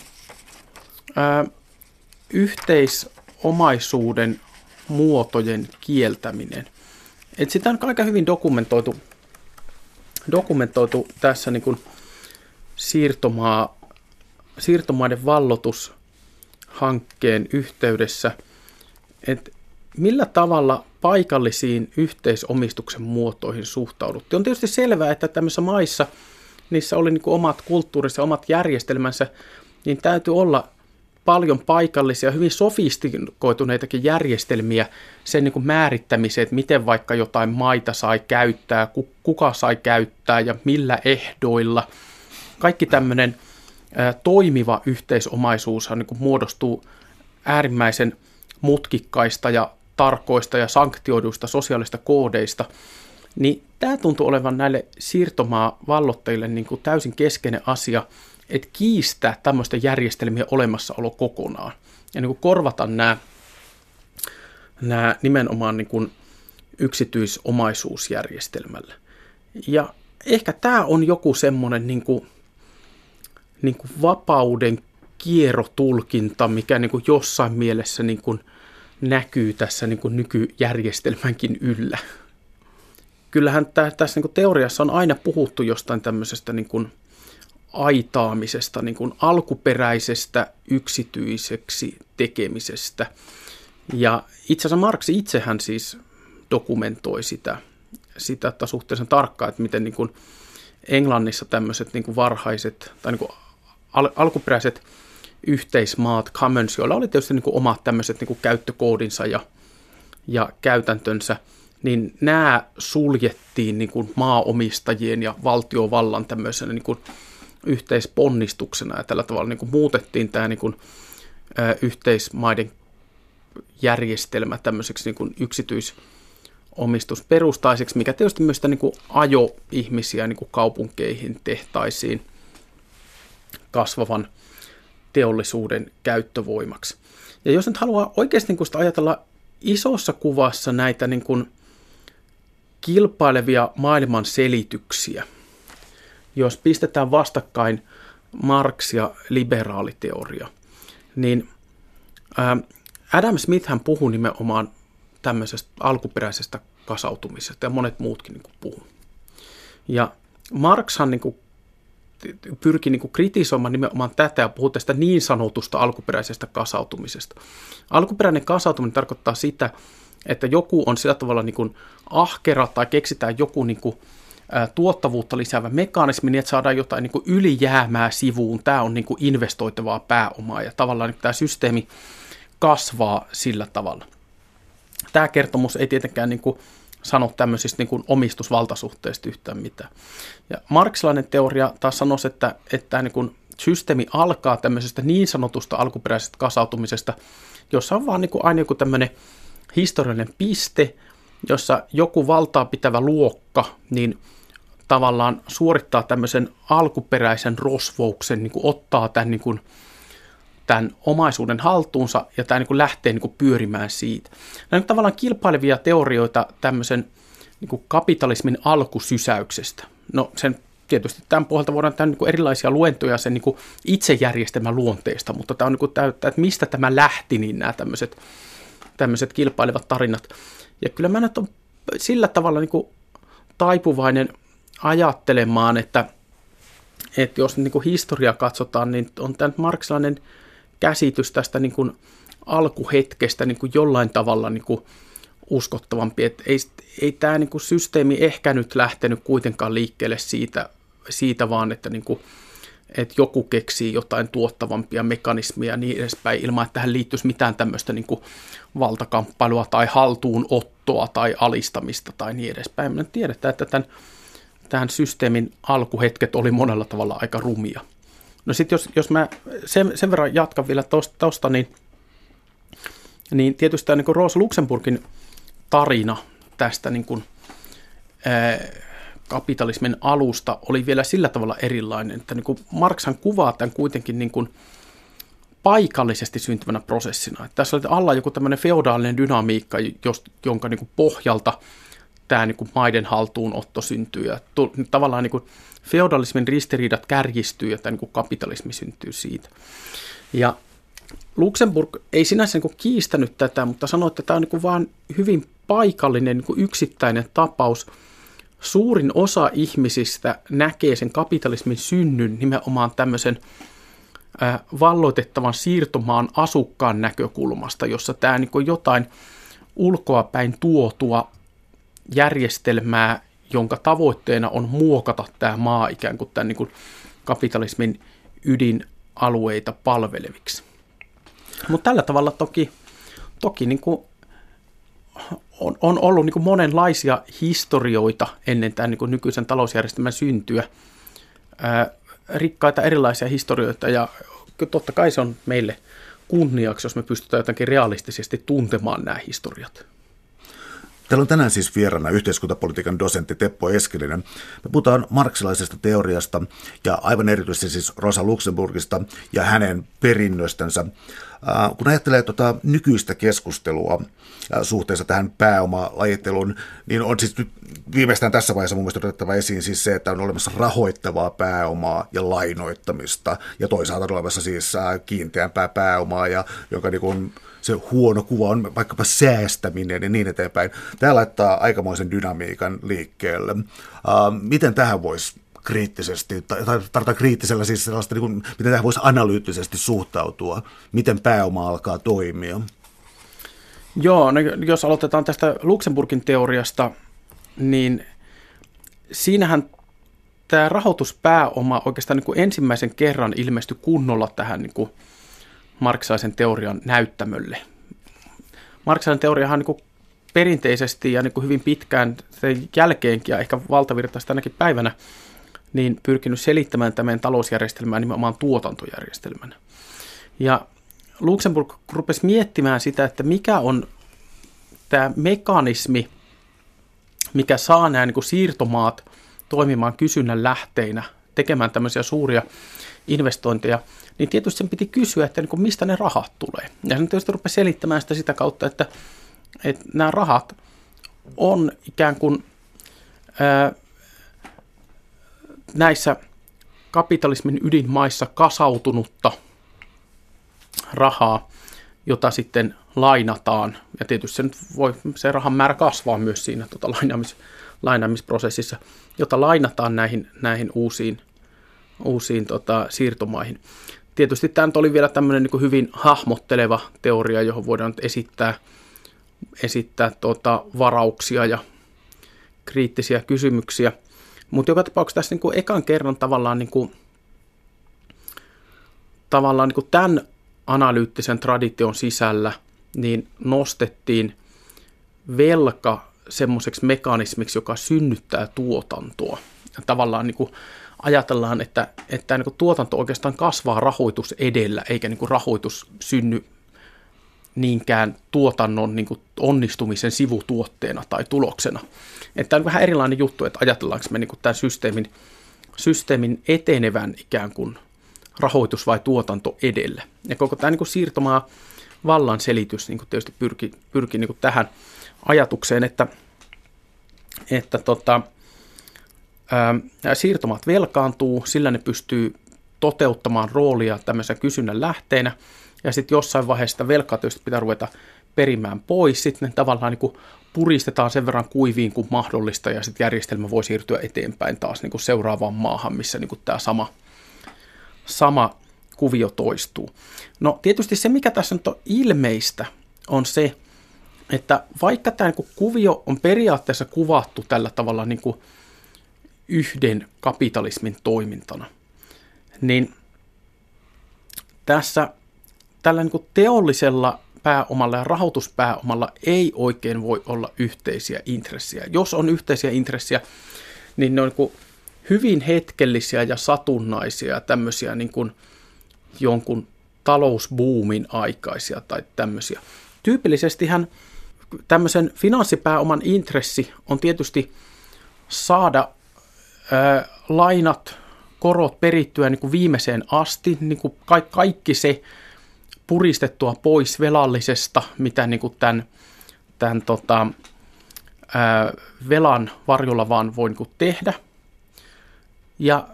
yhteisomaisuuden muotojen kieltäminen. Et sitä on aika hyvin dokumentoitu, dokumentoitu tässä niin kuin siirtomaa, siirtomaiden vallotushankkeen yhteydessä, että millä tavalla paikallisiin yhteisomistuksen muotoihin suhtauduttiin. On tietysti selvää, että tämmöisissä maissa – niissä oli niin kuin omat kulttuurissa, omat järjestelmänsä, niin täytyy olla paljon paikallisia, hyvin sofistikoituneitakin järjestelmiä sen niin kuin määrittämiseen, että miten vaikka jotain maita sai käyttää, kuka sai käyttää ja millä ehdoilla. Kaikki tämmöinen toimiva yhteisomaisuus niin kuin muodostuu äärimmäisen mutkikkaista ja tarkoista ja sanktioiduista sosiaalista koodeista – niin tämä tuntuu olevan näille siirtomaa-vallottajille niin kuin täysin keskeinen asia, että kiistää tämmöistä järjestelmien olemassaolo kokonaan ja niin kuin korvata nämä, nämä nimenomaan niin kuin yksityisomaisuusjärjestelmällä. Ja ehkä tämä on joku semmoinen niin kuin, niin kuin vapauden kierrotulkinta, mikä niin kuin jossain mielessä niin kuin näkyy tässä niin kuin nykyjärjestelmänkin yllä kyllähän tä, tässä niin teoriassa on aina puhuttu jostain tämmöisestä niin kuin aitaamisesta, niin kuin alkuperäisestä yksityiseksi tekemisestä. Ja itse asiassa Marx itsehän siis dokumentoi sitä, sitä että suhteellisen tarkkaan, että miten niin kuin Englannissa tämmöiset niin kuin varhaiset tai niin kuin al- alkuperäiset yhteismaat, commons, joilla oli tietysti niin kuin omat tämmöiset niin kuin käyttökoodinsa ja, ja käytäntönsä – niin nämä suljettiin niin kuin maaomistajien ja valtiovallan tämmöisenä niin kuin yhteisponnistuksena ja tällä tavalla niin kuin muutettiin tämä niin kuin, ä, yhteismaiden järjestelmä tämmöiseksi niin kuin yksityisomistusperustaiseksi, mikä tietysti myös sitä niin kuin ajo ihmisiä niin kuin kaupunkeihin, tehtaisiin kasvavan teollisuuden käyttövoimaksi. Ja jos nyt haluaa oikeasti niin kuin sitä ajatella isossa kuvassa näitä niin kuin kilpailevia maailman selityksiä. Jos pistetään vastakkain Marx ja liberaaliteoria, niin Adam Smith hän puhuu nimenomaan tämmöisestä alkuperäisestä kasautumisesta ja monet muutkin niin puhuu. Ja Marxhan niin kuin pyrki niin kuin kritisoimaan nimenomaan tätä ja puhuu tästä niin sanotusta alkuperäisestä kasautumisesta. Alkuperäinen kasautuminen tarkoittaa sitä, että joku on sillä tavalla niin kuin ahkera tai keksitään joku niin kuin, ä, tuottavuutta lisäävä mekanismi, niin että saadaan jotain niin kuin ylijäämää sivuun. Tämä on niin kuin investoitavaa pääomaa ja tavallaan niin tämä systeemi kasvaa sillä tavalla. Tämä kertomus ei tietenkään niin kuin sano tämmöisistä niin kuin omistusvaltasuhteista yhtään mitään. Ja marksilainen teoria taas sanoisi, että, että niin kuin systeemi alkaa tämmöisestä niin sanotusta alkuperäisestä kasautumisesta, jossa on vaan niin kuin aina joku tämmöinen historiallinen piste, jossa joku valtaa pitävä luokka, niin tavallaan suorittaa tämmöisen alkuperäisen rosvouksen, niin kuin ottaa tämän, niin kuin, tämän omaisuuden haltuunsa ja tämä niin kuin lähtee niin kuin pyörimään siitä. Nämä on tavallaan kilpailevia teorioita tämmöisen niin kuin kapitalismin alkusysäyksestä. No sen tietysti tämän pohjalta voidaan tehdä niin erilaisia luentoja sen niin itsejärjestelmän luonteesta, mutta tämä on niin täyttää, että mistä tämä lähti, niin nämä tämmöiset, tämmöiset kilpailevat tarinat. Ja kyllä mä nyt on sillä tavalla niin kuin taipuvainen ajattelemaan, että, että jos niin kuin historia katsotaan, niin on tämä marksilainen käsitys tästä niin kuin alkuhetkestä niin kuin jollain tavalla niin kuin uskottavampi. Että ei, ei tämä niin kuin systeemi ehkä nyt lähtenyt kuitenkaan liikkeelle siitä, siitä vaan, että, niin kuin, että joku keksii jotain tuottavampia mekanismia ja niin edespäin, ilman että tähän liittyisi mitään tämmöistä niin valtakamppailua tai haltuunottoa tai alistamista tai niin edespäin. Me tiedetään, että tämän, tämän systeemin alkuhetket oli monella tavalla aika rumia. No sitten jos, jos mä sen, sen verran jatkan vielä tuosta, niin, niin tietysti tämä niin Rosa Luxemburgin tarina tästä niin kuin, ää, kapitalismin alusta oli vielä sillä tavalla erilainen, että niin kuin Marxhan kuvaa tämän kuitenkin niin kuin paikallisesti syntyvänä prosessina. Että tässä oli alla joku tämmöinen feodaalinen dynamiikka, jos, jonka niin kuin pohjalta tämä niin kuin maiden haltuunotto syntyy. Ja tu, tavallaan niin kuin feodalismin ristiriidat kärjistyy ja tämä niin kuin kapitalismi syntyy siitä. Ja Luxemburg ei sinänsä niin kuin kiistänyt tätä, mutta sanoi, että tämä on niin kuin vaan hyvin paikallinen niin kuin yksittäinen tapaus. Suurin osa ihmisistä näkee sen kapitalismin synnyn nimenomaan tämmöisen valloitettavan siirtomaan asukkaan näkökulmasta, jossa tämä niin kuin jotain ulkoapäin tuotua järjestelmää, jonka tavoitteena on muokata tämä maa ikään kuin tämän niin kuin kapitalismin ydinalueita palveleviksi. Mutta tällä tavalla toki, toki niin kuin on, on ollut niin monenlaisia historioita ennen tämän niin nykyisen talousjärjestelmän syntyä. Ää, rikkaita erilaisia historioita ja totta kai se on meille kunniaksi, jos me pystytään jotenkin realistisesti tuntemaan nämä historiat. Täällä on tänään siis vieraana yhteiskuntapolitiikan dosentti Teppo Eskelinen. Me puhutaan marksilaisesta teoriasta ja aivan erityisesti siis Rosa Luxemburgista ja hänen perinnöstänsä. Äh, kun ajattelee tuota nykyistä keskustelua äh, suhteessa tähän pääomalajitteluun, niin on siis nyt viimeistään tässä vaiheessa mun mielestä otettava esiin siis se, että on olemassa rahoittavaa pääomaa ja lainoittamista ja toisaalta on olemassa siis äh, kiinteämpää pääomaa, ja, joka niin kuin se huono kuva on vaikkapa säästäminen ja niin eteenpäin. Tämä laittaa aikamoisen dynamiikan liikkeelle. miten tähän voisi kriittisesti, tai tarkoitan kriittisellä siis sellaista, niin kuin, miten tähän voisi analyyttisesti suhtautua, miten pääoma alkaa toimia? Joo, no jos aloitetaan tästä Luxemburgin teoriasta, niin siinähän tämä rahoituspääoma oikeastaan niin kuin ensimmäisen kerran ilmestyi kunnolla tähän niin kuin marksaisen teorian näyttämölle. Marksaisen teoriahan niin kuin perinteisesti ja niin kuin hyvin pitkään sen jälkeenkin ja ehkä valtavirtaista tänäkin päivänä niin pyrkinyt selittämään tämän talousjärjestelmää nimenomaan tuotantojärjestelmänä. Ja Luxemburg rupesi miettimään sitä, että mikä on tämä mekanismi, mikä saa nämä niin kuin siirtomaat toimimaan kysynnän lähteinä, tekemään tämmöisiä suuria investointeja, niin tietysti sen piti kysyä, että niin mistä ne rahat tulee. Ja sen tietysti rupesi selittämään sitä sitä kautta, että, että nämä rahat on ikään kuin ää, näissä kapitalismin ydinmaissa kasautunutta rahaa, jota sitten lainataan. Ja tietysti se, nyt voi, se rahan määrä kasvaa myös siinä tota, lainaamis, lainaamisprosessissa, jota lainataan näihin, näihin uusiin, uusiin tota, siirtomaihin. Tietysti tämä oli vielä tämmöinen niin hyvin hahmotteleva teoria, johon voidaan esittää, esittää tota, varauksia ja kriittisiä kysymyksiä – mutta joka tapauksessa tässä niin kuin ekan kerran tavallaan, niin kuin, tavallaan niin kuin tämän analyyttisen tradition sisällä niin nostettiin velka semmoiseksi mekanismiksi, joka synnyttää tuotantoa. Ja tavallaan niin kuin ajatellaan, että, että niin kuin tuotanto oikeastaan kasvaa rahoitus edellä, eikä niin kuin rahoitus synny niinkään tuotannon niin kuin onnistumisen sivutuotteena tai tuloksena. Että on vähän erilainen juttu, että ajatellaanko me niin kuin tämän systeemin, systeemin etenevän ikään kuin rahoitus vai tuotanto edellä. Ja koko tämä niin kuin siirtomaa vallan selitys niin tietysti pyrki, pyrki niin tähän ajatukseen, että, että tota, siirtomaat velkaantuu, sillä ne pystyy toteuttamaan roolia tämmöisen kysynnän lähteenä, ja sitten jossain vaiheessa tietysti pitää ruveta perimään pois, sitten ne tavallaan niin kuin puristetaan sen verran kuiviin kuin mahdollista, ja sitten järjestelmä voi siirtyä eteenpäin taas niin kuin seuraavaan maahan, missä niin kuin tämä sama, sama kuvio toistuu. No tietysti se, mikä tässä nyt on ilmeistä, on se, että vaikka tämä niin kuin kuvio on periaatteessa kuvattu tällä tavalla niin kuin yhden kapitalismin toimintana, niin tässä tällä niin teollisella pääomalla ja rahoituspääomalla ei oikein voi olla yhteisiä intressejä. Jos on yhteisiä intressejä, niin ne on niin hyvin hetkellisiä ja satunnaisia tämmöisiä niin kuin jonkun talousbuumin aikaisia tai tämmöisiä. Tyypillisestihän tämmöisen finanssipääoman intressi on tietysti saada ää, lainat, korot perittyä niin kuin viimeiseen asti, niin kuin kaikki se puristettua pois velallisesta, mitä niin kuin tämän, tämän tota, ää, velan varjolla vaan voi niin kuin tehdä. Ja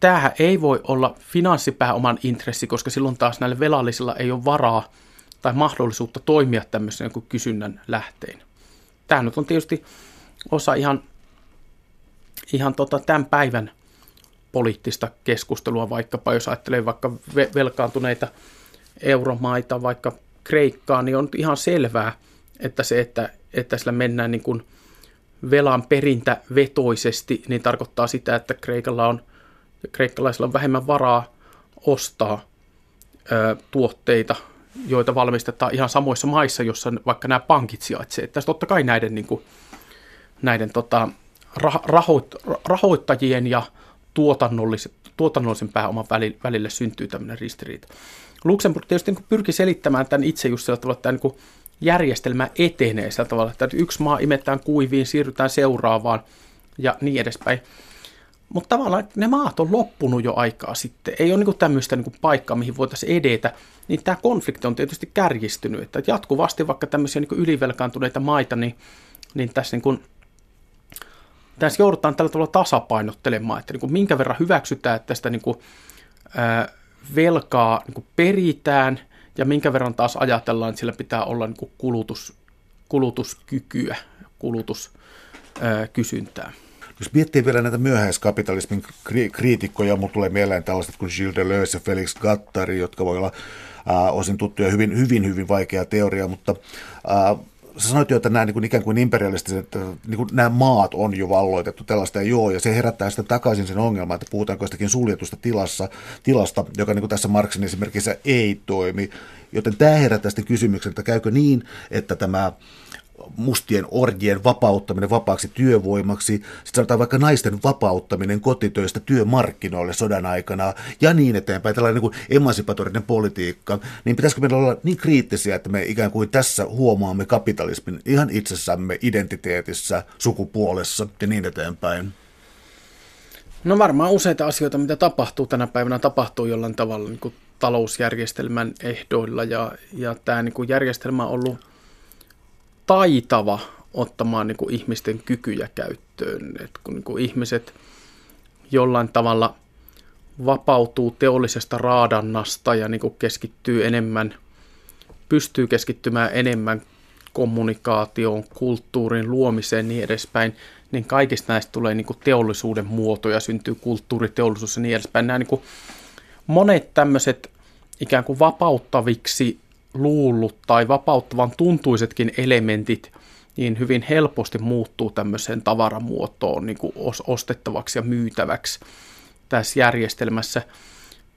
tämähän ei voi olla finanssipääoman intressi, koska silloin taas näille velallisilla ei ole varaa tai mahdollisuutta toimia tämmöisen kuin kysynnän lähteen. Tämä nyt on tietysti osa ihan, ihan tota tämän päivän poliittista keskustelua, vaikkapa jos ajattelee vaikka velkaantuneita euromaita, vaikka Kreikkaa, niin on ihan selvää, että se, että, että sillä mennään niin kuin velan perintävetoisesti, niin tarkoittaa sitä, että Kreikalla on, kreikkalaisilla on vähemmän varaa ostaa ö, tuotteita, joita valmistetaan ihan samoissa maissa, jossa vaikka nämä pankit sijaitsevat. Että totta kai näiden, niin kuin, näiden tota, rahoit, rahoittajien ja tuotannollisen, tuotannollisen pääoman välille syntyy tämmöinen ristiriita. Luxemburg tietysti niin pyrki selittämään tämän itse just sillä tavalla, että tämä niin järjestelmä etenee sillä tavalla, että yksi maa imetään kuiviin, siirrytään seuraavaan ja niin edespäin. Mutta tavallaan ne maat on loppunut jo aikaa sitten. Ei ole niin tämmöistä niin paikkaa, mihin voitaisiin edetä. Niin tämä konflikti on tietysti kärjistynyt. Että jatkuvasti vaikka tämmöisiä niin ylivelkaantuneita maita, niin, niin tässä, niin tässä joudutaan tällä tavalla tasapainottelemaan, että niin kuin minkä verran hyväksytään, että tästä niin kuin, ää, velkaa niin kuin peritään ja minkä verran taas ajatellaan, että sillä pitää olla niin kuin kulutus, kulutuskykyä, kulutuskysyntää. Jos miettii vielä näitä myöhäiskapitalismin kri- kriitikkoja, mutta tulee mieleen tällaiset kuin Gilles Deleuze ja Felix Gattari, jotka voi olla äh, osin tuttuja hyvin, hyvin, hyvin vaikea teoria, mutta äh, sä sanoit jo, että nämä niin kuin ikään kuin imperialistiset, niin kuin nämä maat on jo valloitettu, tällaista ei ole, ja se herättää sitten takaisin sen ongelman, että puhutaanko jostakin suljetusta tilassa, tilasta, joka niin kuin tässä Marksin esimerkissä ei toimi. Joten tämä herättää sitten kysymyksen, että käykö niin, että tämä mustien orjien vapauttaminen vapaaksi työvoimaksi, sitten sanotaan vaikka naisten vapauttaminen kotitöistä työmarkkinoille sodan aikana ja niin eteenpäin, tällainen niin emansipatorinen politiikka, niin pitäisikö meidän olla niin kriittisiä, että me ikään kuin tässä huomaamme kapitalismin ihan itsessämme, identiteetissä, sukupuolessa ja niin eteenpäin? No varmaan useita asioita, mitä tapahtuu tänä päivänä, tapahtuu jollain tavalla niin kuin talousjärjestelmän ehdoilla ja, ja tämä niin kuin järjestelmä on ollut taitava ottamaan niin kuin ihmisten kykyjä käyttöön. Et kun niin kuin ihmiset jollain tavalla vapautuu teollisesta raadannasta ja niin kuin keskittyy enemmän, pystyy keskittymään enemmän kommunikaatioon, kulttuurin luomiseen niin edespäin, niin kaikista näistä tulee niin kuin teollisuuden muotoja, syntyy kulttuuriteollisuus ja niin edespäin. Nämä niin kuin monet tämmöiset ikään kuin vapauttaviksi luullut tai vapauttavan tuntuisetkin elementit niin hyvin helposti muuttuu tämmöiseen tavaramuotoon niin kuin ostettavaksi ja myytäväksi tässä järjestelmässä.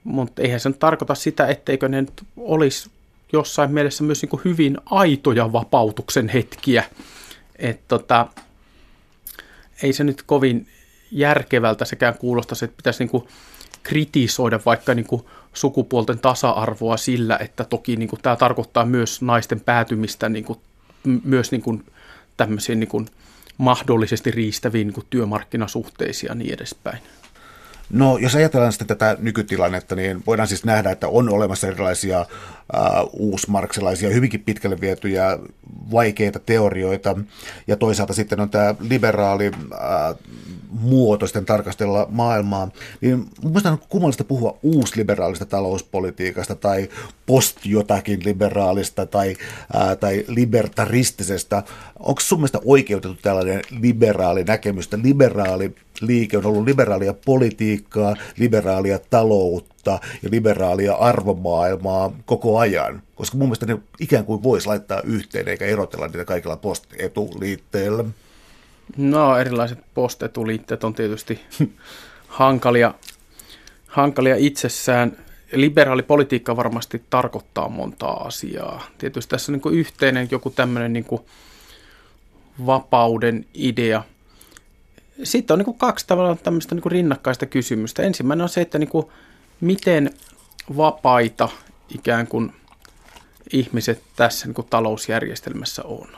Mutta eihän se nyt tarkoita sitä, etteikö ne nyt olisi jossain mielessä myös niin kuin hyvin aitoja vapautuksen hetkiä. Et tota, ei se nyt kovin järkevältä sekään kuulostaisi, että pitäisi niin kuin kritisoida vaikka niin kuin sukupuolten tasa-arvoa sillä, että toki niin kuin tämä tarkoittaa myös naisten päätymistä niin kuin, myös niin kuin tämmöisiin niin kuin mahdollisesti riistäviin niin kuin työmarkkinasuhteisiin ja niin edespäin. No, jos ajatellaan sitten tätä nykytilannetta, niin voidaan siis nähdä, että on olemassa erilaisia äh, uusmarksilaisia, hyvinkin pitkälle vietyjä vaikeita teorioita, ja toisaalta sitten on tämä liberaali äh, muoto sitten tarkastella maailmaa, niin mielestä on kummallista puhua uusliberaalista talouspolitiikasta tai post jotakin liberaalista tai, ää, tai libertaristisesta. Onko sun mielestä oikeutettu tällainen liberaali näkemys, liberaali liike on ollut liberaalia politiikkaa, liberaalia taloutta ja liberaalia arvomaailmaa koko ajan? Koska mun mielestä ne ikään kuin voisi laittaa yhteen eikä erotella niitä kaikilla post-etuliitteillä. No erilaiset postetuliitteet on tietysti [laughs] hankalia, hankalia itsessään. Liberaali politiikka varmasti tarkoittaa montaa asiaa. Tietysti tässä on niin yhteinen joku tämmöinen niin vapauden idea. Sitten on niin kaksi tavallaan tämmöistä niin rinnakkaista kysymystä. Ensimmäinen on se, että niin miten vapaita ikään kuin ihmiset tässä niin talousjärjestelmässä on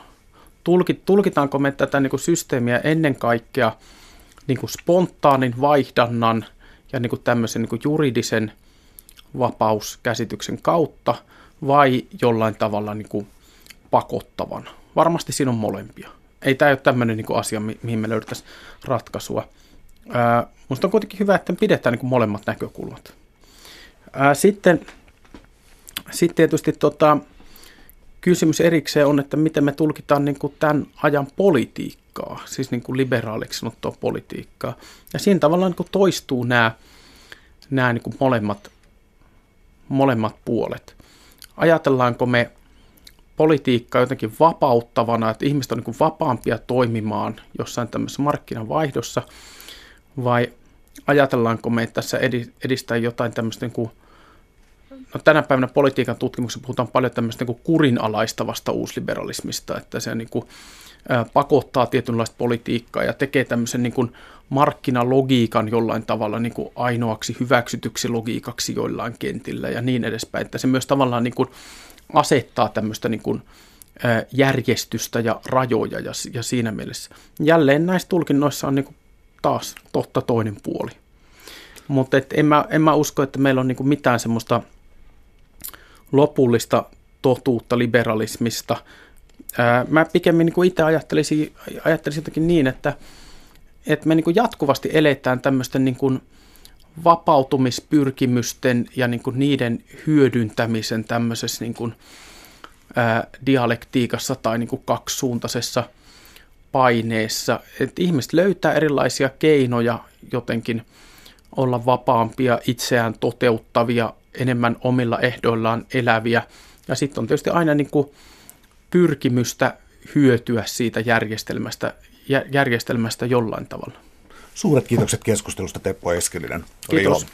tulkit, tulkitaanko me tätä niin kuin systeemiä ennen kaikkea niin kuin spontaanin vaihdannan ja niin kuin tämmöisen niin kuin juridisen vapauskäsityksen kautta vai jollain tavalla niin kuin pakottavan. Varmasti siinä on molempia. Ei tämä ole tämmöinen niin asia, mihin me löydettäisiin ratkaisua. Ää, musta on kuitenkin hyvä, että pidetään niin kuin molemmat näkökulmat. Ää, sitten, sitten tietysti tota, kysymys erikseen on, että miten me tulkitaan niin kuin tämän ajan politiikkaa, siis niin kuin liberaaliksi sanottua politiikkaa. Ja siinä tavallaan niin kuin toistuu nämä, nämä niin kuin molemmat, molemmat puolet. Ajatellaanko me politiikkaa jotenkin vapauttavana, että ihmiset on niin vapaampia toimimaan jossain tämmöisessä markkinavaihdossa, vai ajatellaanko me, tässä edistää jotain tämmöistä niin kuin No, tänä päivänä politiikan tutkimuksessa puhutaan paljon tämmöistä niin kurinalaistavasta uusliberalismista, että se niin kuin, pakottaa tietynlaista politiikkaa ja tekee tämmöisen niin kuin markkinalogiikan jollain tavalla niin kuin ainoaksi hyväksytyksi logiikaksi joillain kentillä ja niin edespäin. Että se myös tavallaan niin kuin asettaa tämmöistä niin kuin, järjestystä ja rajoja ja, ja siinä mielessä. Jälleen näissä tulkinnoissa on niin kuin taas totta toinen puoli. Mutta en mä, en mä usko, että meillä on niin kuin mitään semmoista – lopullista totuutta liberalismista. Mä pikemmin niin itse ajattelisin, ajattelisin jotenkin niin, että, että me niin kuin jatkuvasti eletään tämmöisten niin kuin vapautumispyrkimysten ja niin kuin niiden hyödyntämisen tämmöisessä niin kuin, ää, dialektiikassa tai niin kuin kaksisuuntaisessa paineessa. Että ihmiset löytää erilaisia keinoja jotenkin olla vapaampia, itseään toteuttavia, enemmän omilla ehdoillaan eläviä. Ja sitten on tietysti aina niin kuin pyrkimystä hyötyä siitä järjestelmästä, järjestelmästä jollain tavalla. Suuret kiitokset keskustelusta Teppo Eskelinen. Kiitos.